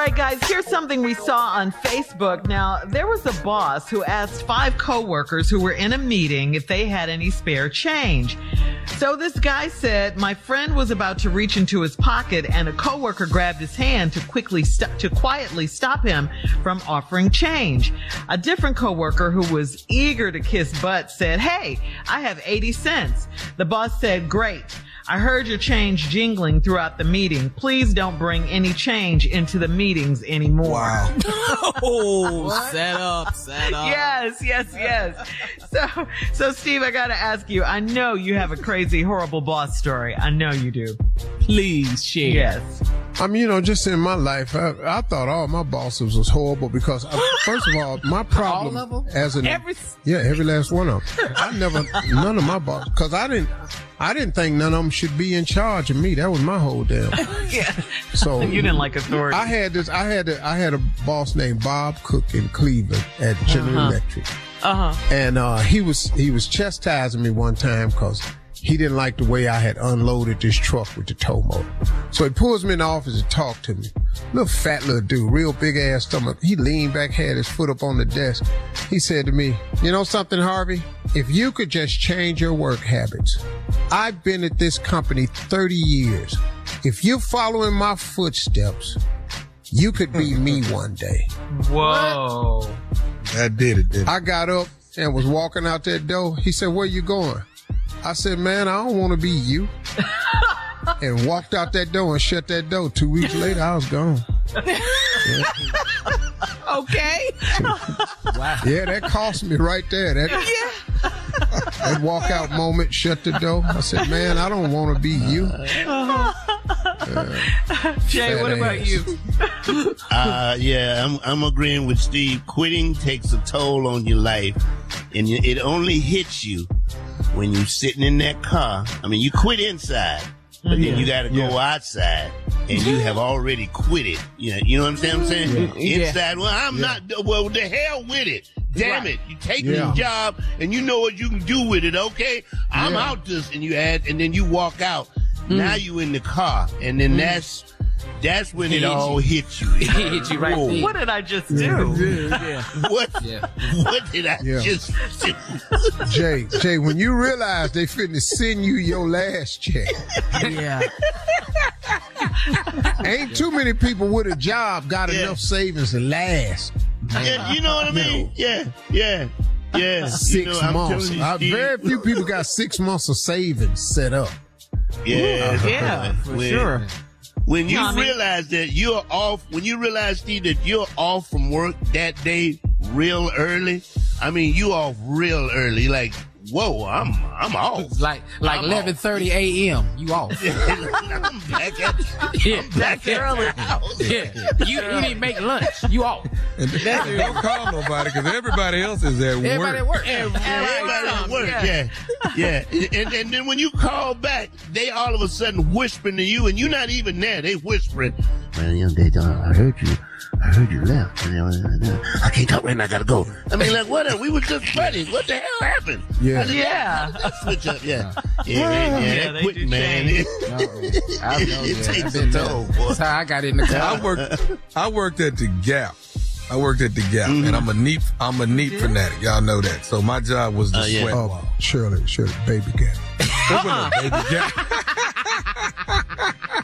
Right, guys, here's something we saw on Facebook. Now, there was a boss who asked five coworkers who were in a meeting if they had any spare change. So this guy said, my friend was about to reach into his pocket and a coworker grabbed his hand to quickly st- to quietly stop him from offering change. A different coworker who was eager to kiss butt said, Hey, I have 80 cents. The boss said, Great. I heard your change jingling throughout the meeting. Please don't bring any change into the meetings anymore. Wow. oh, set up, set up. Yes, yes, yes. So, so Steve, I got to ask you. I know you have a crazy, horrible boss story. I know you do. Please share. Yes. I mean, you know, just in my life, I, I thought all my bosses was horrible because, uh, first of all, my problem of 'em? as an Every- yeah, every last one of them. I never none of my boss because I didn't I didn't think none of them should be in charge of me. That was my whole damn. yeah. So You didn't like authority. I had this. I had a, I had a boss named Bob Cook in Cleveland at General Uh-huh. Electric, Uh huh. and uh, he was he was chastising me one time because he didn't like the way I had unloaded this truck with the tow motor. So he pulls me in the office to talk to me. Little fat little dude, real big ass stomach. He leaned back, had his foot up on the desk. He said to me, "You know something, Harvey? If you could just change your work habits, I've been at this company 30 years. If you're following my footsteps." You could be me one day. Whoa. That did it, did I got up and was walking out that door. He said, Where you going? I said, Man, I don't want to be you. and walked out that door and shut that door. Two weeks later, I was gone. Okay. Wow. Yeah, that cost me right there. That, that walkout moment, shut the door. I said, Man, I don't want to be you. Jay, what Fat about you? uh, yeah, I'm, I'm agreeing with Steve. Quitting takes a toll on your life, and it only hits you when you're sitting in that car. I mean, you quit inside, but then you got to go outside, and you have already quit it. You know, you know what I'm saying? I'm saying Yeah. inside. Well, I'm not. Well, the hell with it. Damn Right. it! You take Yeah. the job, and you know what you can do with it. Okay, I'm Yeah. out this, and you add, and then you walk out. Now mm. you in the car, and then mm. that's. That's when it Hit all you. hits you. It hit you right Whoa. there. What did I just do? Yeah. What? Yeah. What did I Yeah. just do? Jay, Jay, when you realize they finna send you your last check, Yeah. ain't too many people with a job got Yeah. enough savings to last. Yeah, you know what I mean? Yeah, yeah, yeah. Six you know, I'm months. telling you, Uh, very few people got six months of savings set up. yeah, Yeah, for when, sure. When you realize that you're off, when you realize, Steve, that you're off from work that day real early, I mean, you off real early. Like, whoa, I'm I'm off. Like like I'm eleven thirty a.m. You off? I'm back at yeah, back at early. the house. Yeah, you, you didn't make lunch. You off? And don't call nobody because everybody else is at work. Everybody work. at work. Everybody at work, yeah, yeah. And, and then when you call back, they all of a sudden whispering to you, and you're not even there. They whispering, "Man, young day, I heard you. I heard you left. I can't talk right now. I gotta go." I mean, like, what? We were just buddies. What the hell happened? Yeah. I said, Yeah. Let's switch up. Yeah, yeah, yeah. Yeah, that they quitting, do man. change. No, I know, It yeah. takes a toll. That's how I got in the car. I worked. I worked at the Gap. I worked at the Gap, Mm-hmm. and I'm a neat. I'm a neat fanatic. Y'all know that. So my job was the Oh, yeah. sweat Oh, wall. Shirley, Shirley, baby gap. Open up, baby Gap.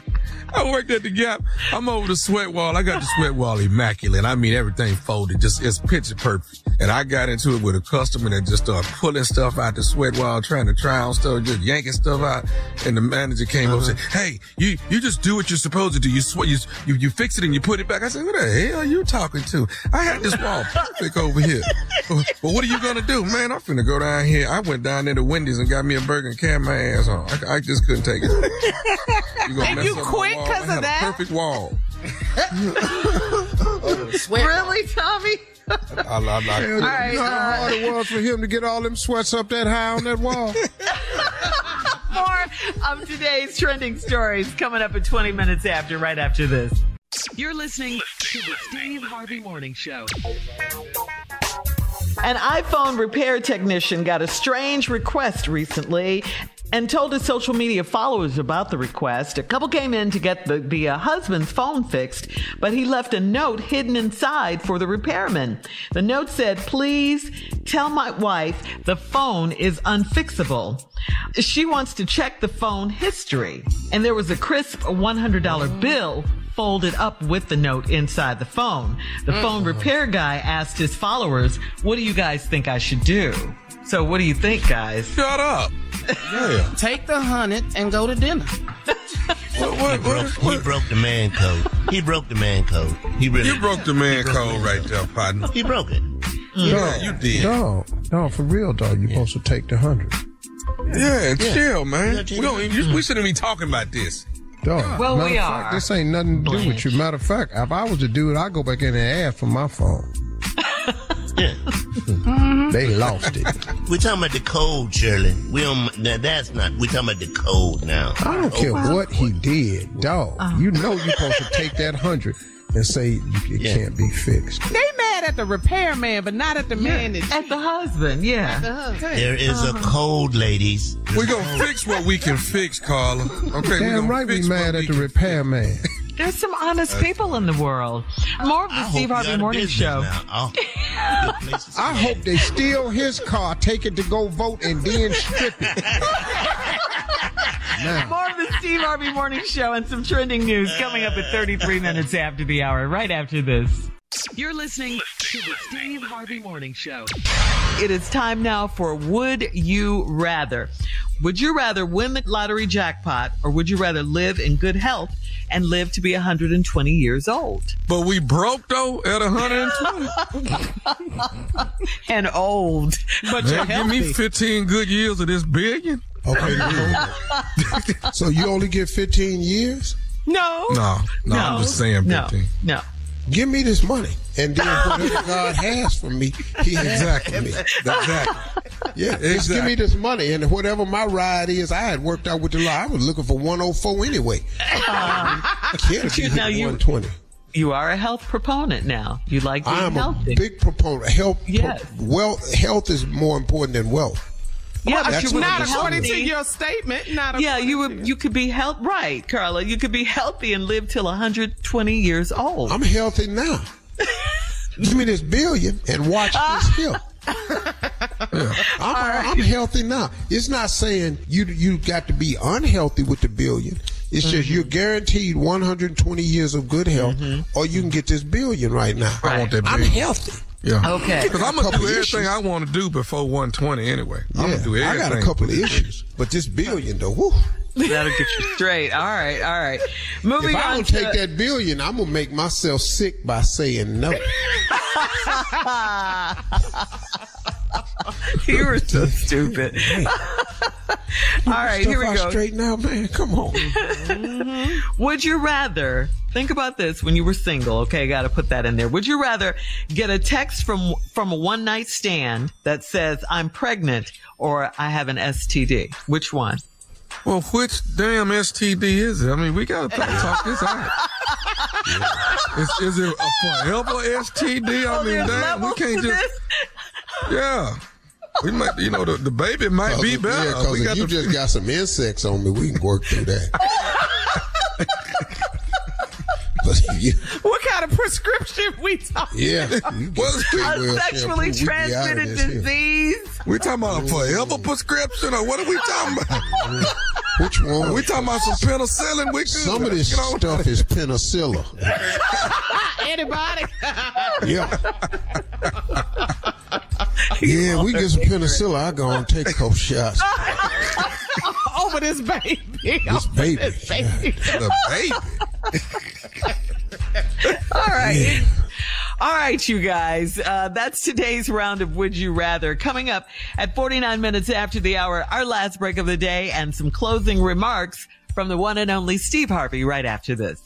I worked at the Gap. I'm over the sweat wall. I got the sweat wall immaculate. I mean, everything folded. Just it's picture perfect. And I got into it with a customer that just started pulling stuff out the sweat wall, trying to try on stuff, just yanking stuff out. And the manager came up and said, uh-huh. "Hey, you you just do what you're supposed to do. You sweat, you you, you fix it and you put it back." I said, "What the hell are you talking to? I had this wall perfect over here. Well, what are you gonna do, man? I'm finna go down here. I went down there to Wendy's and got me a burger and carried my ass on. I, I just couldn't take it. You gonna And mess you up quit wall? 'cause I of had a that? perfect wall. Oh, sweat. Really, Tommy? I, I, I, Hell, All right, you know how hard it was for him to get all them sweats up that high on that wall? More of today's trending stories coming up in 20 minutes after, right after this. You're listening to the Steve Harvey Morning Show. An iPhone repair technician got a strange request recently. And told his social media followers about the request. A couple came in to get the, the uh, husband's phone fixed, but he left a note hidden inside for the repairman. The note said, Please tell my wife the phone is unfixable. She wants to check the phone history. And there was a crisp $100 bill folded up with the note inside the phone. The phone repair guy asked his followers, What do you guys think I should do? So, what do you think, guys? Shut up. Yeah. Take the hundred and go to dinner. he, broke, he broke the man code. He broke the man code. He really You broke the man code right there, partner. He broke it. Yeah, you did. No, no, for real, dog. You're supposed to take the hundred. Yeah, Yeah. chill, man. We, don't, you, we mm. shouldn't be talking about this. Dog. Well, Matter we fact, are. This ain't nothing to do with you. Matter of fact, if I was to do it, I'd go back in and ask for my phone. Yeah. Mm. They lost it. We're talking about the code, Shirley. We don't. Now that's not. We're talking about the code now. I don't oh, care what he did, dog. Oh. Uh-huh. You know you're supposed to take that hundred and say it Yeah. can't be fixed. They mad at the repairman, but not at the man that At the husband, yeah. There is a uh-huh. code, ladies. We're going to fix what we can fix, Carla. Okay, we Damn gonna right we mad at we the repairman. There's some honest people in the world. More of the I Steve Harvey you're out of Morning Show. Oh, good place to I hope they steal his car, take it to go vote, and then strip it. now, More of the Steve Harvey Morning Show and some trending news coming up at 33 minutes after the hour, right after this. You're listening to the Steve Harvey Morning Show. It is time now for Would You Rather? Would you rather win the lottery jackpot or would you rather live in good health and live to be 120 years old? But we broke, though, at 120. And old. But you're Man, give me 15 good years of this billion. okay, so you only get 15 years? No. No, no, I'm just saying 15. No. No. Give me this money, and then whatever God has for me, He has for me. Exactly. Yeah, just give me this money, and whatever my ride is, I had worked out with the law. I was looking for 104 anyway. Um, I can't But you- now you- 120. You are a health proponent now. You like being I'm healthy. a big proponent. Health, Yes. wealth, health is more important than wealth. Yeah, but That's you would what not be I'm according to your statement. Not Yeah, according you to would. your- You could be health right, Carla. You could be healthy and live till 120 years old. I'm healthy now. Give me this billion and watch this heal. I'm, I'm healthy now. It's not saying you you got to be unhealthy with the billion. It's just Mm-hmm. you're guaranteed 120 years of good health, or you can get this billion right now. I want that billion. I'm healthy. Yeah. Okay. Because I'm going to Couple do everything issues. I want to do before 120 anyway. I'm Yeah, going to do I got a couple of issues, but this billion though, whoo. That'll get you straight. All right, all right. Moving on. If I on don't to take that billion, I'm gonna make myself sick by saying no. you were so stupid. all right, here we out go. Straight now, man. Come on. Would you rather think about this when you were single? Okay, got to put that in there. Would you rather get a text from from a one night stand that says "I'm pregnant" or "I have an STD"? Which one? Well, which damn STD is it? I mean, we got to talk this out. Is, is it a forever STD? I Oh, mean, there's damn, we can't just. this? Yeah. We might, you know, the, the baby might be better. Yeah, 'cause we if got you to, just got some insects on me, we can work through that. but you, What kind of prescription we talking? yeah, you Well, A Well sexually shampoo, we be out of transmitted disease. we talking about a forever prescription or what are we talking about? Which one? we talking about some penicillin? We could, Some of this you know, stuff is penicillin. Anybody? Yeah. Yeah, we get some penicillin. I go and take a couple shots. Over this baby. This baby. This baby. the baby. All right. All right, you guys. Uh, that's today's round of Would You Rather. Coming up at 49 minutes after the hour, our last break of the day and some closing remarks from the one and only Steve Harvey right after this.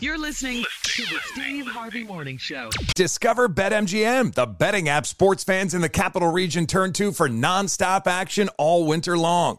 You're listening to the Steve Harvey Morning Show. Discover BetMGM, the betting app sports fans in the capital region turn to for nonstop action all winter long.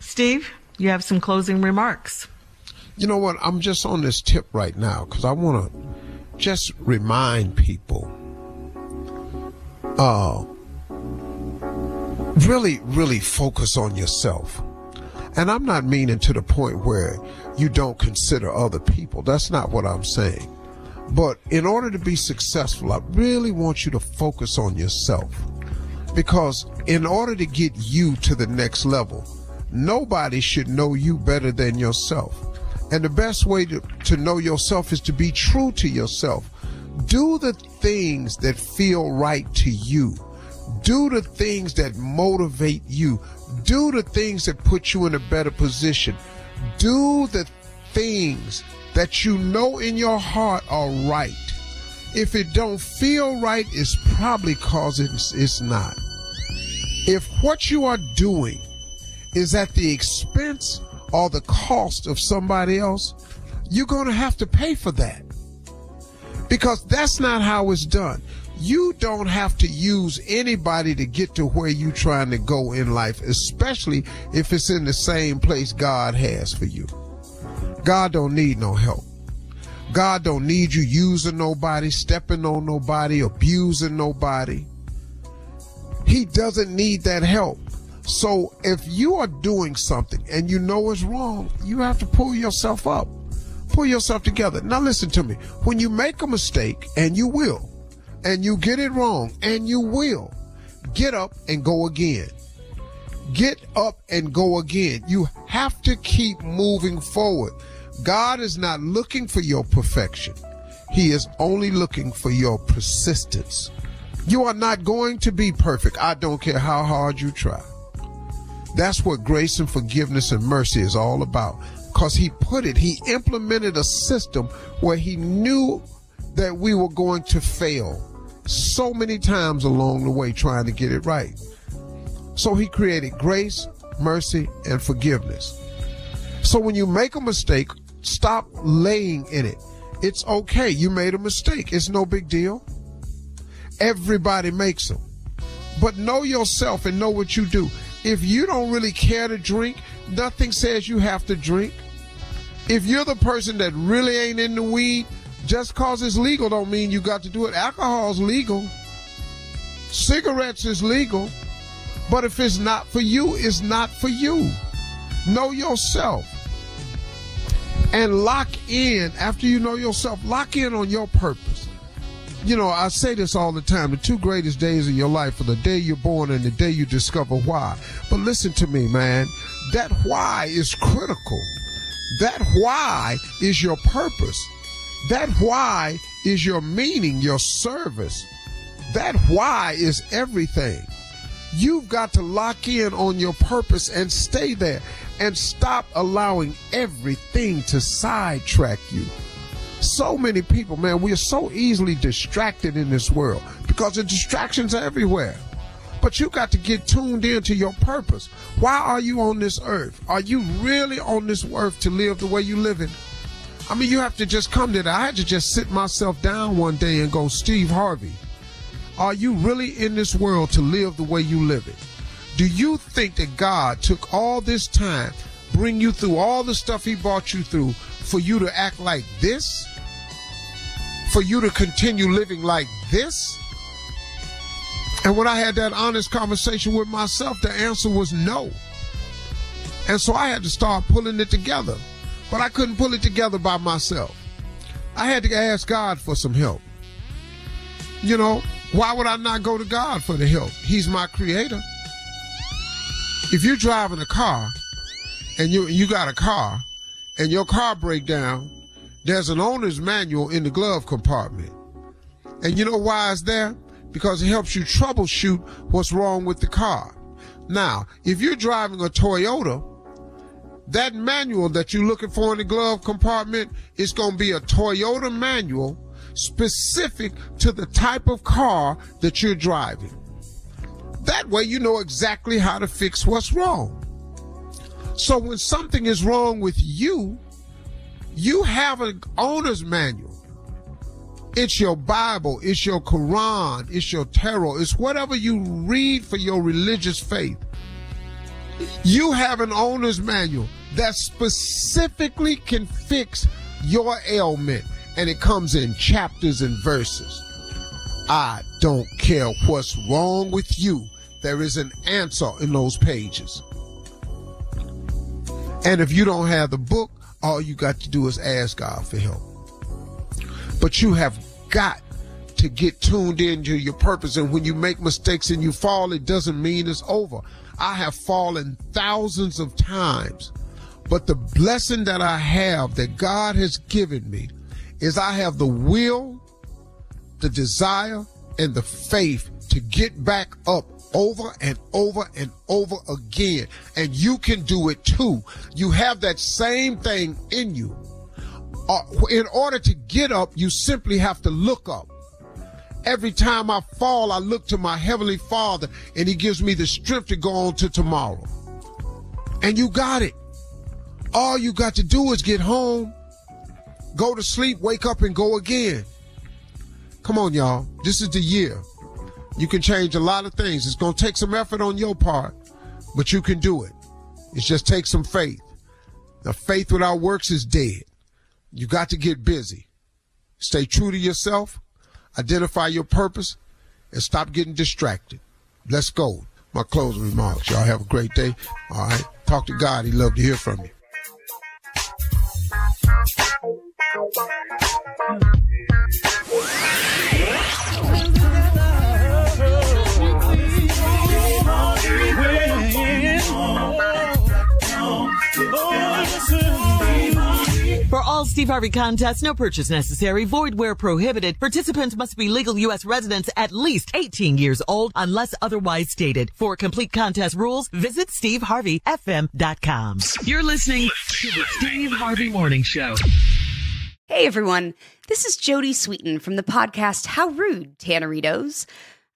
Steve, you have some closing remarks. You know what? I'm just on this tip right now because I want to just remind people uh, really, really focus on yourself. And I'm not meaning to the point where you don't consider other people. That's not what I'm saying. But in order to be successful, I really want you to focus on yourself. Because in order to get you to the next level, nobody should know you better than yourself. And the best way to, to know yourself is to be true to yourself. Do the things that feel right to you. Do the things that motivate you. Do the things that put you in a better position. Do the things that you know in your heart are right. If it don't feel right, it's probably cause it's, it's not. If what you are doing is at the expense or the cost of somebody else, you're going to have to pay for that. Because that's not how it's done. You don't have to use anybody to get to where you're trying to go in life, especially if it's in the same place God has for you. God don't need no help. God don't need you using nobody, stepping on nobody, abusing nobody. He doesn't need that help. So if you are doing something and you know it's wrong, you have to pull yourself up. Pull yourself together. Now listen to me. When you make a mistake, and you will, and you get it wrong, and you will, get up and go again. Get up and go again. You have to keep moving forward. God is not looking for your perfection. He is only looking for your persistence. You are not going to be perfect. I don't care how hard you try. That's what grace and forgiveness and mercy is all about. Because he put it, he implemented a system where he knew that we were going to fail so many times along the way trying to get it right. So he created grace, mercy, and forgiveness. So when you make a mistake, stop laying in it. It's okay. You made a mistake. It's no big deal. Everybody makes them. But know yourself and know what you do. If you don't really care to drink, nothing says you have to drink. If you're the person that really ain't into weed, just cause it's legal don't mean you got to do it. Alcohol's legal. Cigarettes is legal. But if it's not for you, it's not for you. Know yourself. And lock in, after you know yourself, lock in on your purpose. You know, I say this all the time the two greatest days of your life are the day you're born and the day you discover why. But listen to me, man. That why is critical. That why is your purpose. That why is your meaning, your service. That why is everything. You've got to lock in on your purpose and stay there and stop allowing everything to sidetrack you. So many people, man, we are so easily distracted in this world because the distractions are everywhere. But you got to get tuned into your purpose. Why are you on this earth? Are you really on this earth to live the way you live it? I mean, you have to just come to that. I had to just sit myself down one day and go, Steve Harvey, are you really in this world to live the way you live it? Do you think that God took all this time, bring you through all the stuff he brought you through for you to act like this? For you to continue living like this? And when I had that honest conversation with myself, the answer was no. And so I had to start pulling it together. But I couldn't pull it together by myself. I had to ask God for some help. You know, why would I not go to God for the help? He's my creator. if you're driving a car and you you got a car and your car break down, there's an owner's manual in the glove compartment. And you know why it's there? Because it helps you troubleshoot what's wrong with the car. Now, if you're driving a Toyota, that manual that you're looking for in the glove compartment is going to be a Toyota manual specific to the type of car that you're driving. That way you know exactly how to fix what's wrong. So when something is wrong with you, you have an owner's manual. It's your Bible, it's your Quran, it's your Torah, it's whatever you read for your religious faith. You have an owner's manual that specifically can fix your ailment, and it comes in chapters and verses. I don't care what's wrong with you. There is an answer in those pages. And if you don't have the book, all you got to do is ask God for help. But you have got to get tuned into your purpose. And when you make mistakes and you fall, it doesn't mean it's over. I have fallen thousands of times. But the blessing that I have that God has given me is I have the will, the desire, and the faith to get back up over and over and over again. And you can do it too. You have that same thing in you. Uh, in order to get up, you simply have to look up. Every time I fall, I look to my Heavenly Father and He gives me the strength to go on to tomorrow. And you got it. All you got to do is get home, go to sleep, wake up, and go again. Come on, y'all. This is the year. You can change a lot of things. It's going to take some effort on your part, but you can do it. It just takes some faith. The faith without works is dead. You got to get busy. Stay true to yourself, identify your purpose, and stop getting distracted. Let's go. My closing remarks. Y'all have a great day. All right. Talk to God. He'd love to hear from you. Steve Harvey contest. no purchase necessary, void where prohibited. Participants must be legal U.S. residents at least 18 years old unless otherwise stated. For complete contest rules, visit SteveHarveyFM.com. You're listening to the Steve Harvey Morning Show. Hey everyone, this is Jodie Sweetin from the podcast How Rude, Tanneritos.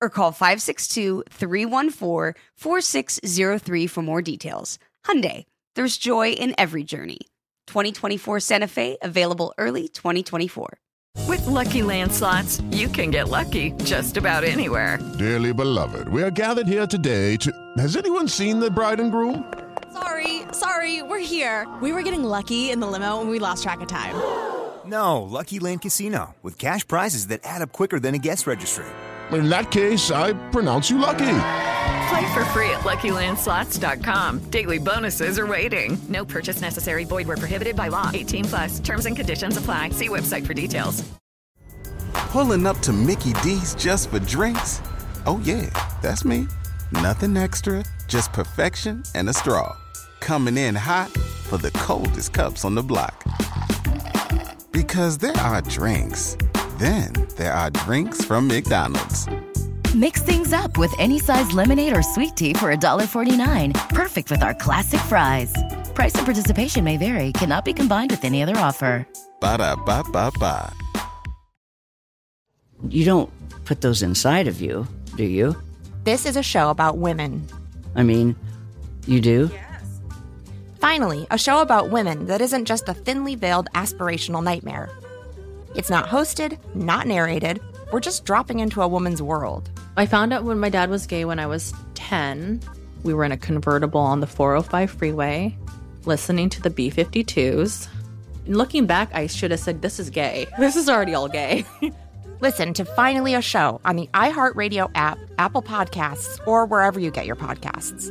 or call 562-314-4603 for more details. Hyundai, there's joy in every journey. 2024 Santa Fe, available early 2024. With Lucky Land slots, you can get lucky just about anywhere. Dearly beloved, we are gathered here today to. Has anyone seen the bride and groom? Sorry, sorry, we're here. We were getting lucky in the limo and we lost track of time. No, Lucky Land Casino, with cash prizes that add up quicker than a guest registry. In that case, I pronounce you lucky. Play for free at LuckyLandSlots.com. Daily bonuses are waiting. No purchase necessary. Void where prohibited by law. 18 plus. Terms and conditions apply. See website for details. Pulling up to Mickey D's just for drinks? Oh yeah, that's me. Nothing extra, just perfection and a straw. Coming in hot for the coldest cups on the block. Because there are drinks. Then there are drinks from McDonald's. Mix things up with any size lemonade or sweet tea for $1.49. Perfect with our classic fries. Price and participation may vary, cannot be combined with any other offer. Ba da ba ba ba. You don't put those inside of you, do you? This is a show about women. I mean, you do? Yes. Finally, a show about women that isn't just a thinly veiled aspirational nightmare. It's not hosted, not narrated. We're just dropping into a woman's world. I found out when my dad was gay when I was 10. We were in a convertible on the 405 freeway, listening to the B 52s. Looking back, I should have said, This is gay. This is already all gay. Listen to Finally a Show on the iHeartRadio app, Apple Podcasts, or wherever you get your podcasts.